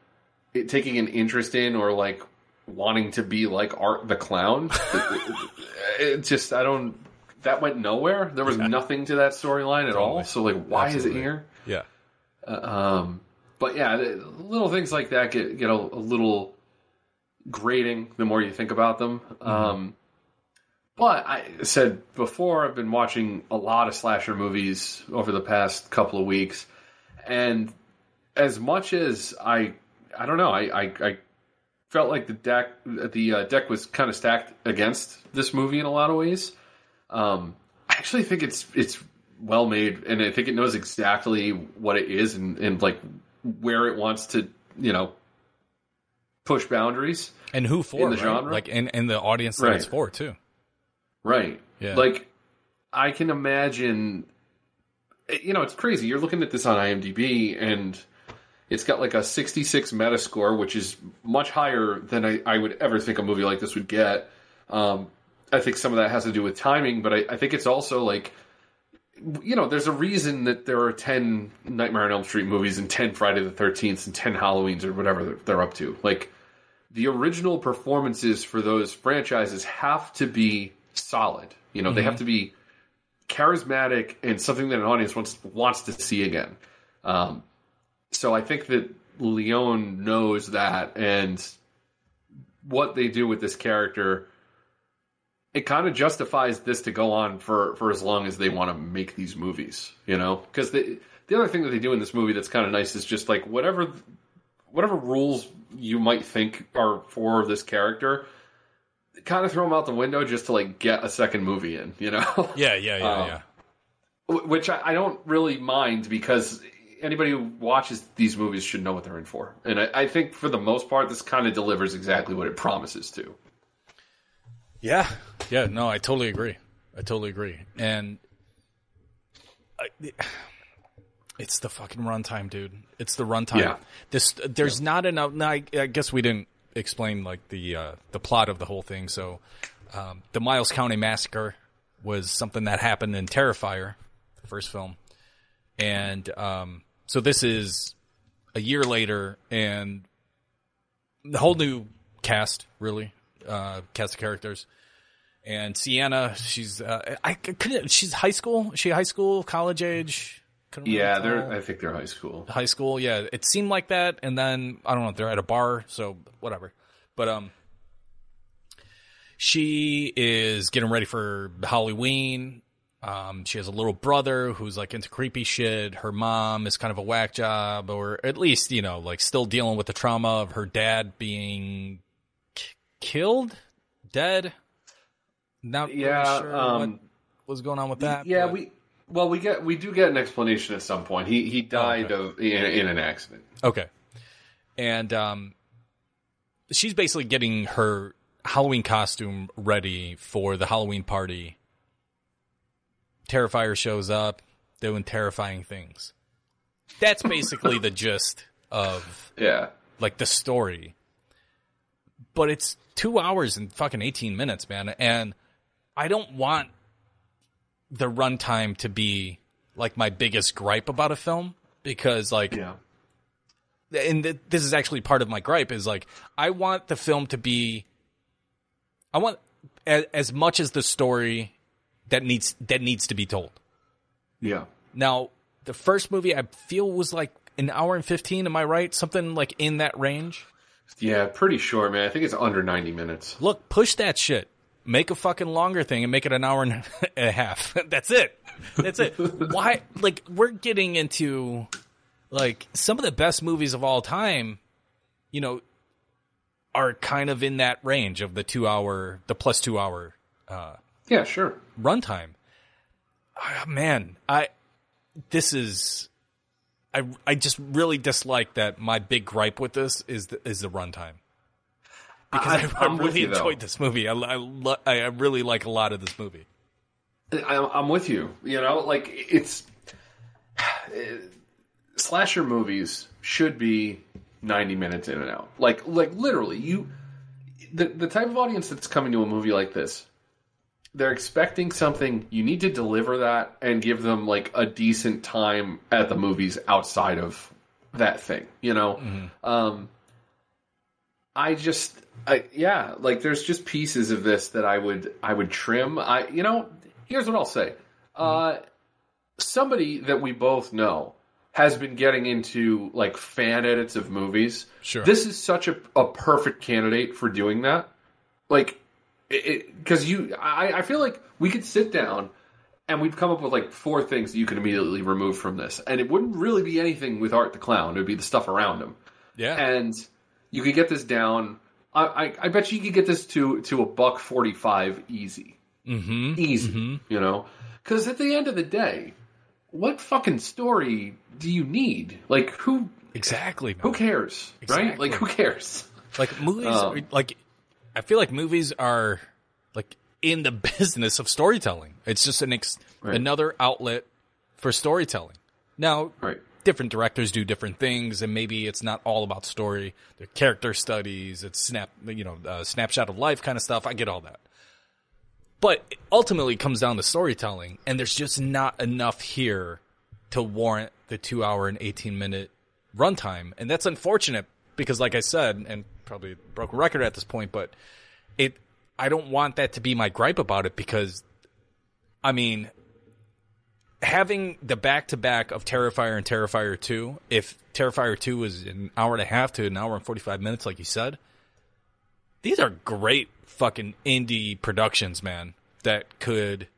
taking an interest in or like wanting to be like Art the clown. it, it just I don't that went nowhere. There was nothing to that storyline at all. So like why Absolutely. is it here? yeah. Um, but yeah, little things like that get get a, a little grating the more you think about them. Um, but I said before, I've been watching a lot of slasher movies over the past couple of weeks, and as much as I, I don't know, I, I, I felt like the deck, the uh, deck was kind of stacked against this movie in a lot of ways. Um, I actually think it's it's well made, and I think it knows exactly what it is and, and like where it wants to, you know, push boundaries. And who for In the right? genre? Like and and the audience that it's for too. Right. Yeah. Like, I can imagine. You know, it's crazy. You're looking at this on IMDb, and it's got like a 66 Metascore, which is much higher than I, I would ever think a movie like this would get. Um, I think some of that has to do with timing, but I, I think it's also like, you know, there's a reason that there are 10 Nightmare on Elm Street movies and 10 Friday the 13th and 10 Halloweens or whatever they're, they're up to. Like, the original performances for those franchises have to be solid. You know, they have to be charismatic and something that an audience wants wants to see again. Um, so I think that Leone knows that, and what they do with this character, it kind of justifies this to go on for for as long as they want to make these movies. You know, because the the other thing that they do in this movie that's kind of nice is just like whatever whatever rules you might think are for this character. Kind of throw them out the window just to like get a second movie in, you know. Yeah, yeah, yeah, Um, yeah. Which I, I don't really mind because anybody who watches these movies should know what they're in for. And I, I think for the most part, this kind of delivers exactly what it promises to. Yeah, yeah. No, I totally agree. I totally agree. And I, it's the fucking runtime, dude. It's the runtime. Yeah. This there's not enough. No, I, I guess we didn't explain like the uh, the plot of the whole thing. So, um, the Miles County massacre was something that happened in Terrifier, the first film, and um, so this is a year later, and the whole new cast, really, uh, cast of characters. And Sienna, she's uh, I couldn't. She's high school. Is she high school, college age. Couldn't Yeah, tell. they're. I think they're high school. high school. Yeah, it seemed like that, and then I don't know. They're at a bar, so whatever. But um, she is getting ready for Halloween. Um, she has a little brother who's like into creepy shit. Her mom is kind of a whack job, or at least you know, like still dealing with the trauma of her dad being killed, dead. Not really Yeah, sure um, what was going on with that. yeah, but- we. Well, we get we do get an explanation at some point. He he died of in, in an accident. Okay. And um she's basically getting her Halloween costume ready for the Halloween party. Terrifier shows up doing terrifying things. That's basically the gist of Yeah. like the story. But it's 2 hours and fucking 18 minutes, man, and I don't want the runtime to be like my biggest gripe about a film because like Yeah. and th- this is actually part of my gripe is like I want the film to be I want a- as much as the story that needs that needs to be told. Yeah. Now, the first movie I feel was like an hour and 15, am I right? Something like in that range. Yeah, pretty short, man. I think it's under ninety minutes. Look, push that shit. Make a fucking longer thing and make it an hour and a half. That's it. That's it. Why like we're getting into like some of the best movies of all time, you know, are kind of in that range of the 2 hour, the plus 2 hour uh Yeah, sure. runtime. Ah, man, I this is I I just really dislike that my big gripe with this is the, is the runtime. Because I, I with really you, though. enjoyed this movie. I I, I I really like a lot of this movie. I, I'm with you. You know, like it's slasher movies should be 90 minutes in and out. Like, like literally, you the the type of audience that's coming to a movie like this, they're expecting something. You need to deliver that and give them like a decent time at the movies outside of that thing. You know, um, I just, I yeah, like there's just pieces of this that I would I would trim. I you know, here's what I'll say. Uh, somebody that we both know has been getting into like fan edits of movies. Sure. This is such a, a perfect candidate for doing that. Like, because you, I, I feel like we could sit down and we'd come up with like four things that you could immediately remove from this, and it wouldn't really be anything with Art the Clown. It would be the stuff around him, Yeah. and you could get this down. I, I, I bet you could get this to to a buck forty five easy, mm-hmm. easy. You know, because at the end of the day, what fucking story do you need? Like who Exactly. who cares, right? Like who cares? Like movies, Um, like I feel like movies are like in the business of storytelling. It's just an ex- Right. another outlet for storytelling. Now, Right. different directors do different things, and maybe it's not all about story. They're character studies. It's snap, you know, uh, snapshot of life kind of stuff. I get all that, but ultimately it ultimately comes down to storytelling, and there's just not enough here to warrant the two hour and eighteen minute runtime, and that's unfortunate because, like I said, and probably broke a broken record at this point, but it. I don't want that to be my gripe about it because, I mean, having the back to back of Terrifier and Terrifier 2, if Terrifier 2 is an hour and a half to an hour and 45 minutes, like you said, these are great fucking indie productions, man, that could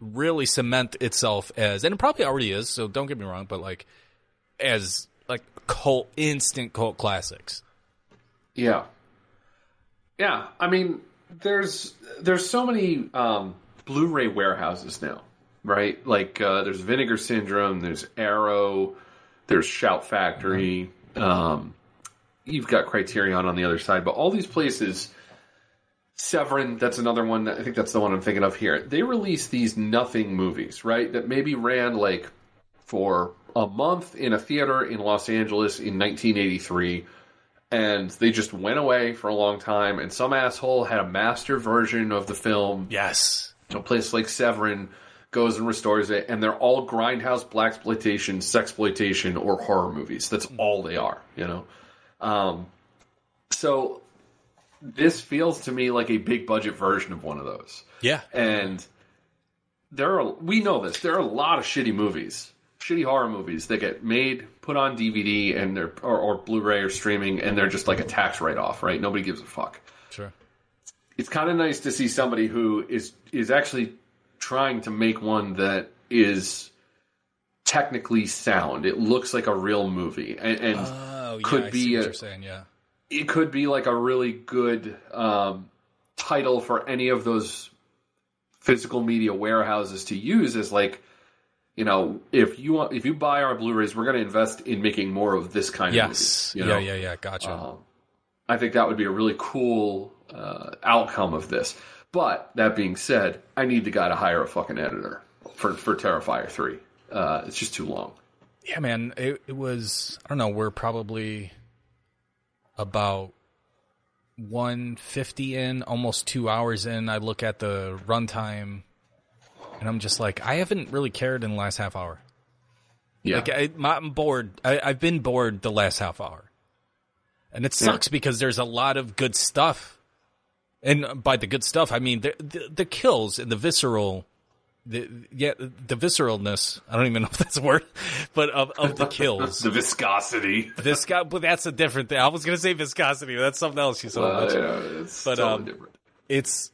really cement itself as, and it probably already is, so don't get me wrong, but like, as like cult, instant cult classics. Yeah. Yeah, I mean, there's there's so many um, Blu-ray warehouses now, right? Like uh, there's Vinegar Syndrome, there's Arrow, there's Shout Factory. Um, you've got Criterion on the other side, but all these places. Severin, that's another one. I think that's the one I'm thinking of here. They release these nothing movies, right? That maybe ran like for a month in a theater in Los Angeles in 1983 and they just went away for a long time and some asshole had a master version of the film. Yes. a place like Severin goes and restores it and they're all grindhouse black exploitation sexploitation or horror movies. That's all they are you know? Um, so this feels to me like a big budget version of one of those. Yeah. and there are we know this there are a lot of shitty movies shitty horror movies that get made put on dvd and they're or, or blu-ray or streaming and they're just like a tax write-off right nobody gives a fuck Sure. it's kind of nice to see somebody who is is actually trying to make one that is technically sound it looks like a real movie and, and Oh, yeah. could be a- you're saying, yeah. it could be like a really good um, title for any of those physical media warehouses to use as like you know if you want if you buy our blu-rays we're going to invest in making more of this kind of Yes. movies, you know? Yeah, yeah, yeah. Gotcha. Um, i think that would be a really cool uh, outcome of this but that being said i need the guy to hire a fucking editor for for terrifier 3 uh, it's just too long Yeah, man. It, it was. I don't know. We're probably about one fifty in, almost two hours in. I look at the runtime, and I'm just like, I haven't really cared in the last half hour. yeah Like I, I'm bored. I, I've been bored the last half hour, and it sucks because there's a lot of good stuff. And by the good stuff, I mean the the, the kills and the visceral, the yeah the visceralness. I don't even know if that's a word, but of of the kills. the viscosity This guy, but that's a different thing. I was gonna say viscosity. But that's something else you so Uh, much. yeah, it's But, totally um, different It's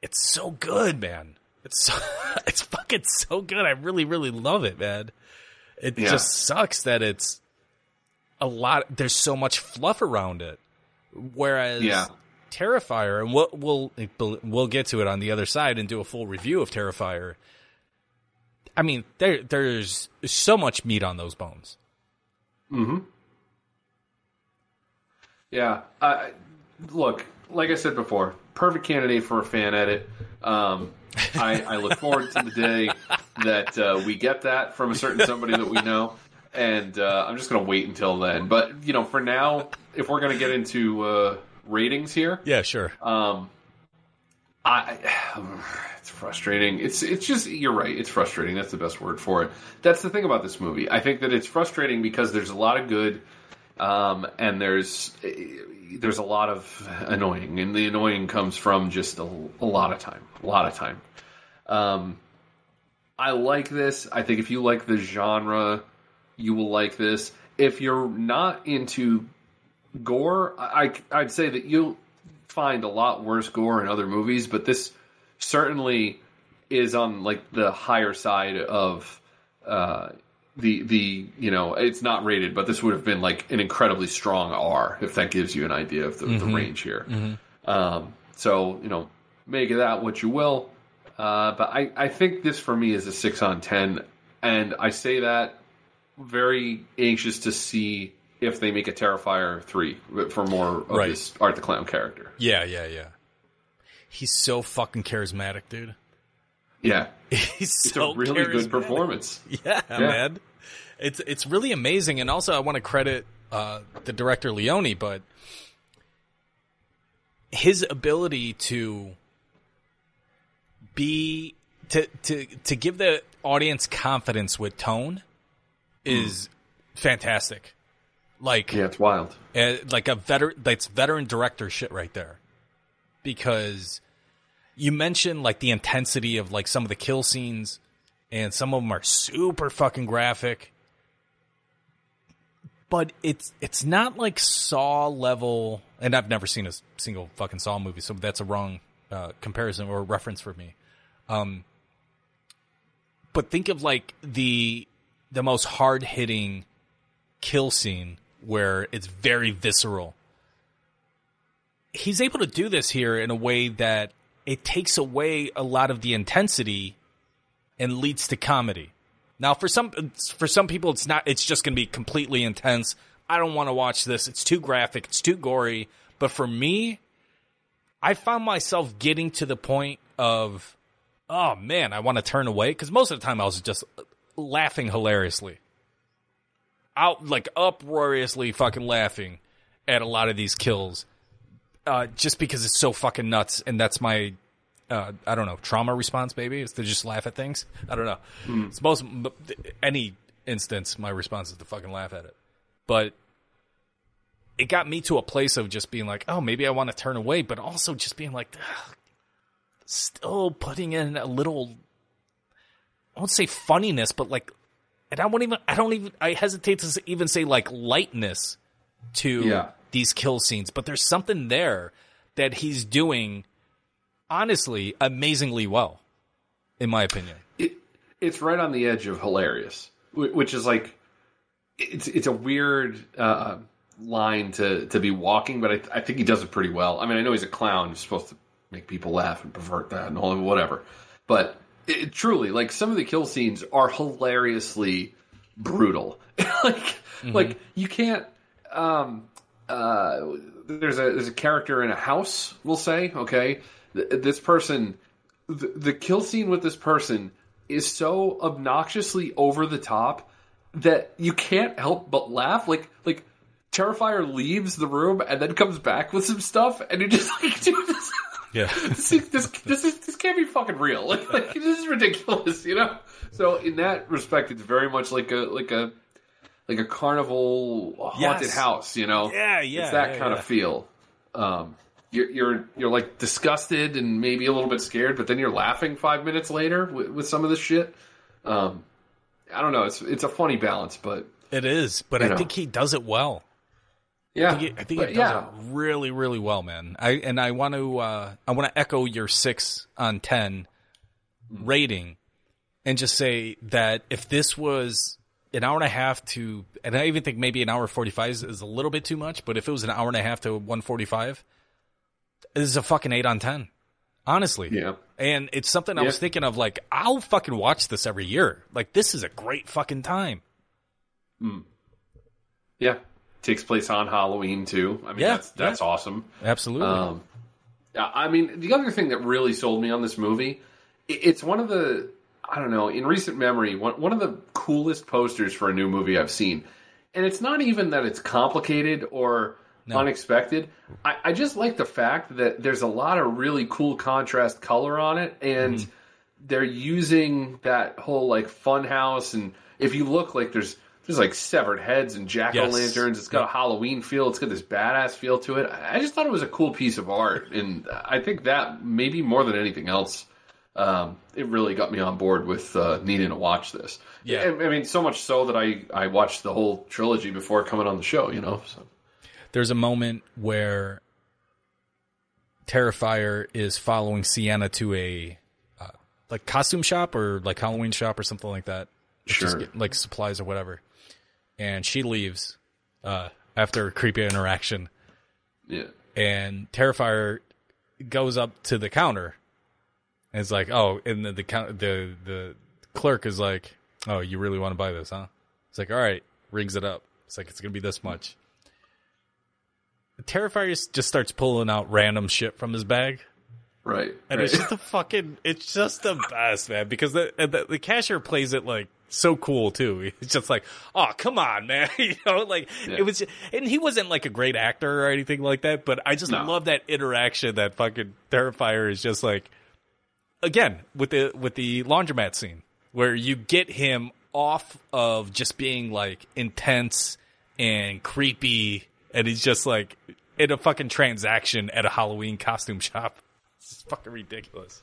it's so good, man. It's so, it's fucking so good. I really really love it, man. It Yeah. just sucks that it's a lot. There's so much fluff around it, whereas Yeah. Terrifier, and we'll we'll we'll get to it on the other side and do a full review of Terrifier. I mean, there there's so much meat on those bones. Hmm. Yeah. I look, like I said before, perfect candidate for a fan edit. Um, I, I look forward to the day that uh, we get that from a certain somebody that we know, and uh, I'm just going to wait until then. But you know, for now, if we're going to get into uh, ratings here, Yeah, sure. um, I it's frustrating. It's it's just you're right. It's frustrating. That's the best word for it. That's the thing about this movie. I think that it's frustrating because there's a lot of good, um, and there's there's a lot of annoying, and the annoying comes from just a, a lot of time, a lot of time. Um, I like this. I think if you like the genre, you will like this. If you're not into gore, I, I'd say that you'll find a lot worse gore in other movies, but this certainly is on like the higher side of uh, the the you know it's not rated, but this would have been like an incredibly strong R if that gives you an idea of the, the Mhm. range here. Mhm. Um, so you know, make of that what you will. Uh, but I, I think this for me is a six on ten, and I say that very anxious to see if they make a Terrifier three for more of Right. this Art the Clown character. Yeah, yeah, yeah. He's so fucking charismatic, dude. Yeah, He's it's so a really good performance. Yeah, man. It's it's really amazing, and also I want to credit uh, the director Leone, but his ability to be to to to give the audience confidence with tone is fantastic. Like yeah, it's wild. uh, like a veteran that's veteran director shit right there because you mentioned like the intensity of like some of the kill scenes and some of them are super fucking graphic but it's it's not like saw level and i've never seen a single fucking saw movie so that's a wrong uh, comparison or reference for me um but think of like the the most hard hitting kill scene where it's very visceral. He's able to do this here in a way that it takes away a lot of the intensity and leads to comedy. Now, for some for some people, it's not. It's just going to be completely intense. I don't want to watch this. It's too graphic. It's too gory. But for me, I found myself getting to the point of, oh man, I want to turn away because most of the time I was just laughing hilariously out like uproariously fucking laughing at a lot of these kills uh, just because it's so fucking nuts and that's my uh, I don't know trauma response maybe is to just laugh at things. I don't know. It's most any instance my response is to fucking laugh at it. But it got me to a place of just being like oh maybe I want to turn away but also just being like "Ugh," still putting in a little I won't say funniness, but like, and I won't even, I don't even, I hesitate to even say like lightness to Yeah. These kill scenes, but there's something there that he's doing, honestly, amazingly well, in my opinion. it, it's right on the edge of hilarious, which is like it's it's a weird uh, line to to be walking, but I, I think he does it pretty well. I mean, I know he's a clown, he's supposed to make people laugh and pervert that and all of whatever, but it, truly, like some of the kill scenes are hilariously brutal. like like you can't. Um, uh, there's a there's a character in a house. We'll say okay. Th- This person, the, the kill scene with this person is so obnoxiously over the top that you can't help but laugh. Like like Terrifier leaves the room and then comes back with some stuff, and you're just like, dude, this, Yeah. this, is- this, this, is, this can't be fucking real. Like, like this is ridiculous, you know. So in that respect, it's very much like a like a like a carnival haunted Yes. house, you know. Yeah, yeah, It's that yeah, kind yeah. of feel. Um, you're you're you're like disgusted and maybe a little bit scared, but then you're laughing five minutes later with, with some of this shit. Um, I don't know. It's it's a funny balance, but It is, but I know. think he does it well. yeah, I think, he, I think he does yeah. it really, really well, man. I and I want to uh, I want to echo your six on ten rating, and just say that if this was an hour and a half to, and I even think maybe an hour forty five is, is a little bit too much, but if it was an hour and a half to one forty five, this is a fucking eight on ten. Honestly, Yeah. And it's something I was thinking of. Like, I'll fucking watch this every year. Like, this is a great fucking time. Yeah, takes place on Halloween too. I mean, Yeah, that's that's awesome. Absolutely. Um, yeah, I mean, the other thing that really sold me on this movie, it's one of the I don't know in recent memory one one of the coolest posters for a new movie I've seen, and it's not even that it's complicated or unexpected. I, I just like the fact that there's a lot of really cool contrast color on it, and mm-hmm. they're using that whole like fun house and if you look like there's there's like severed heads and jack o' lanterns. It's got a Halloween feel. It's got this badass feel to it. I just thought it was a cool piece of art, and I think that maybe more than anything else, um, it really got me on board with uh, needing to watch this. Yeah. I, I mean, so much so that I I watched the whole trilogy before coming on the show. You know, so there's a moment where Terrifier is following Sienna to a uh, like costume shop or like Halloween shop or something like that. Sure. get, like supplies or whatever. And she leaves uh, after a creepy interaction, Yeah. and Terrifier goes up to the counter and it's like, oh, and the the the the clerk is like, oh, you really want to buy this, huh? It's like, all right, rings it up. It's like it's gonna be this much. The Terrifier just- starts pulling out random shit from his bag. Right. And right. it's just the fucking, it's just the best, man. Because the, the the cashier plays it like so cool too. It's just like, oh come on, man. you know, like Yeah. it was, and he wasn't like a great actor or anything like that. But I just No. love that interaction. That fucking Terrifier is just like, again with the with the laundromat scene where you get him off of just being like intense and creepy, and he's just like in a fucking transaction at a Halloween costume shop. It's fucking ridiculous.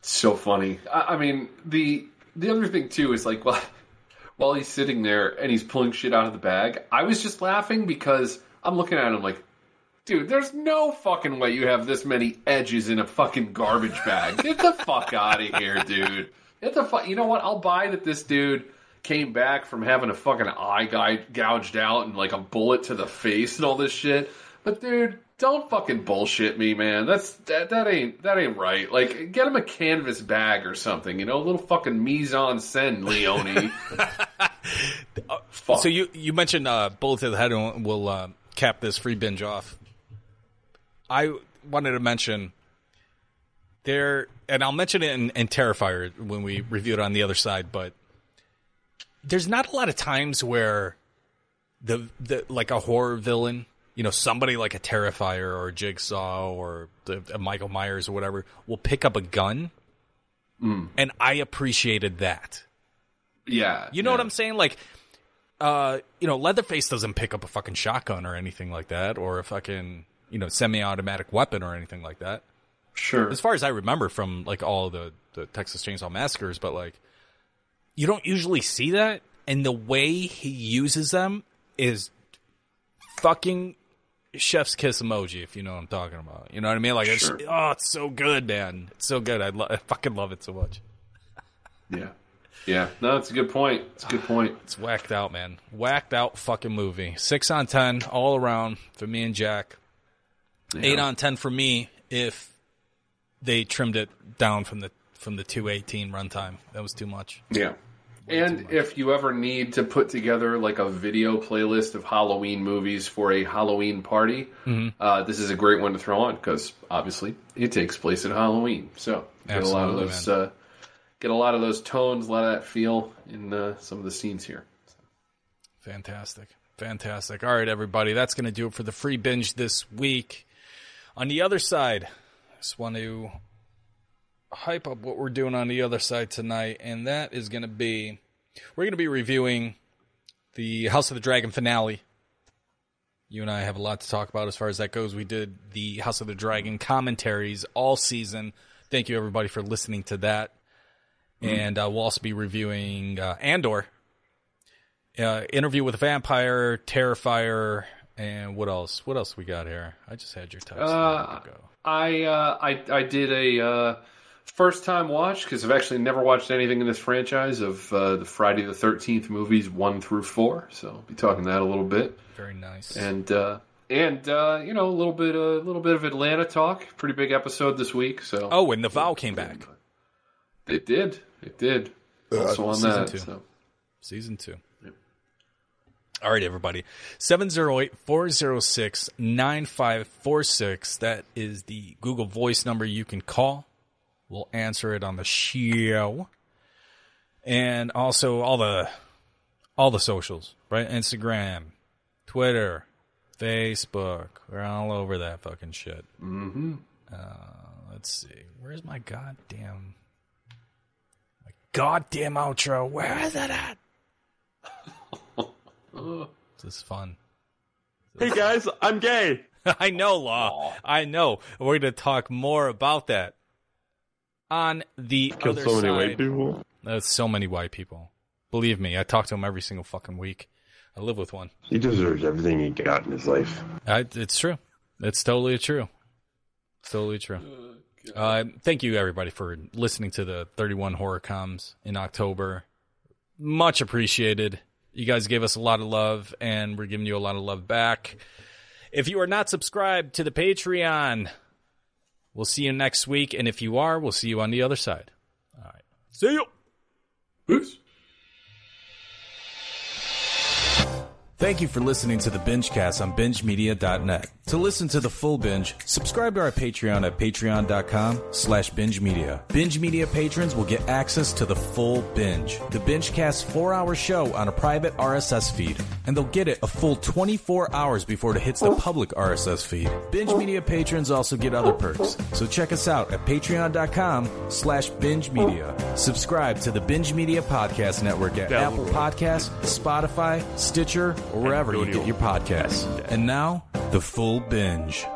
so funny. I, I mean, the the other thing too is like while while he's sitting there and he's pulling shit out of the bag, I was just laughing because I'm looking at him like, dude, there's no fucking way you have this many edges in a fucking garbage bag. Get the fuck out of here, dude. Get the fuck. You know what? I'll buy that this dude came back from having a fucking eye guy gouged out and like a bullet to the face and all this shit. But dude, don't fucking bullshit me, man. That's that, that ain't that ain't right. Like, get him a canvas bag or something. You know, a little fucking mise en scène, Leone. Fuck. So you you mentioned uh, bullet to the head, and we'll uh, cap this free binge off. I wanted to mention there, and I'll mention it in, in Terrifier when we review it on the other side. But there's not a lot of times where the the like a horror villain, you know, somebody like a Terrifier or a Jigsaw or the, a Michael Myers or whatever, will pick up a gun, and I appreciated that. yeah, You know yeah. what I'm saying? Like, uh, you know, Leatherface doesn't pick up a fucking shotgun or anything like that, or a fucking, you know, semi-automatic weapon or anything like that. Sure. As far as I remember from like all the the Texas Chainsaw Massacres, but like, you don't usually see that, and the way he uses them is fucking chef's kiss emoji, if you know what I'm talking about. You know what I mean? Like, it's, oh, it's so good, man. It's so good. I, lo- I fucking love it so much. Yeah. Yeah. No, it's a good point. It's a good point. It's whacked out, man. Whacked out fucking movie. Six on ten all around for me and Jack. Eight on ten for me if they trimmed it down from the from the two eighteen runtime. That was too much. Yeah. And if you ever need to put together like a video playlist of Halloween movies for a Halloween party, Mhm. uh, this is a great one to throw on because obviously it takes place at Halloween. So get a lot of those, uh, get a lot of those tones, a lot of that feel in uh, some of the scenes here. Fantastic. Fantastic. All right, everybody. That's going to do it for the free binge this week. On the other side, I just want to hype up what we're doing on the other side tonight, and that is going to be we're going to be reviewing the House of the Dragon finale. You and I have a lot to talk about as far as that goes. We did the House of the Dragon commentaries all season. Thank you, everybody, for listening to that. And uh, we'll also be reviewing uh, Andor, uh, interview with a vampire, Terrifier, and what else? What else we got here? I just had your text. Uh, I, uh, I I did a uh, first time watch because I've actually never watched anything in this franchise of uh, the Friday the Thirteenth movies one through four. So I'll be talking that a little bit. Very nice. And uh, and uh, you know a little bit a little bit of Atlanta talk. Pretty big episode this week. So oh, and the vow came back. It did. It did. Also on Season that. two. So. Season two. All right, everybody. 708 406 9546. That is the Google Voice number you can call. We'll answer it on the show. And also all the all the socials, right? Instagram, Twitter, Facebook. We're all over that fucking shit. Mm-hmm. Uh, let's see. Where's my goddamn my goddamn outro? Where is it at? This is fun. Hey guys, I'm gay. I know, Law. I know. We're going to talk more about that on the Killed other so many side. white people. There's so many white people. Believe me, I talk to them every single fucking week. I live with one. He deserves everything he got in his life. I, it's true. It's totally true. It's totally true. Uh, thank you, everybody, for listening to the 31 Horror Comes in October. Much appreciated. You guys gave us a lot of love, and we're giving you a lot of love back. If you are not subscribed to the Patreon, we'll see you next week. And if you are, we'll see you on the other side. All right. See you. Peace. Thank you for listening to the Bingecast on BingeMedia.net. To listen to the full binge, subscribe to our Patreon at patreon.com slash binge media. Binge Media patrons will get access to the full binge. The Bingecast four-hour show on a private RSS feed, and they'll get it a full 24 hours before it hits the oh. public RSS feed. Binge Media patrons also get other perks, so check us out at patreon.com slash binge media. Subscribe to the Binge Media Podcast Network at Apple Podcasts, Spotify, Stitcher, or wherever you get your podcasts. And now, the full binge.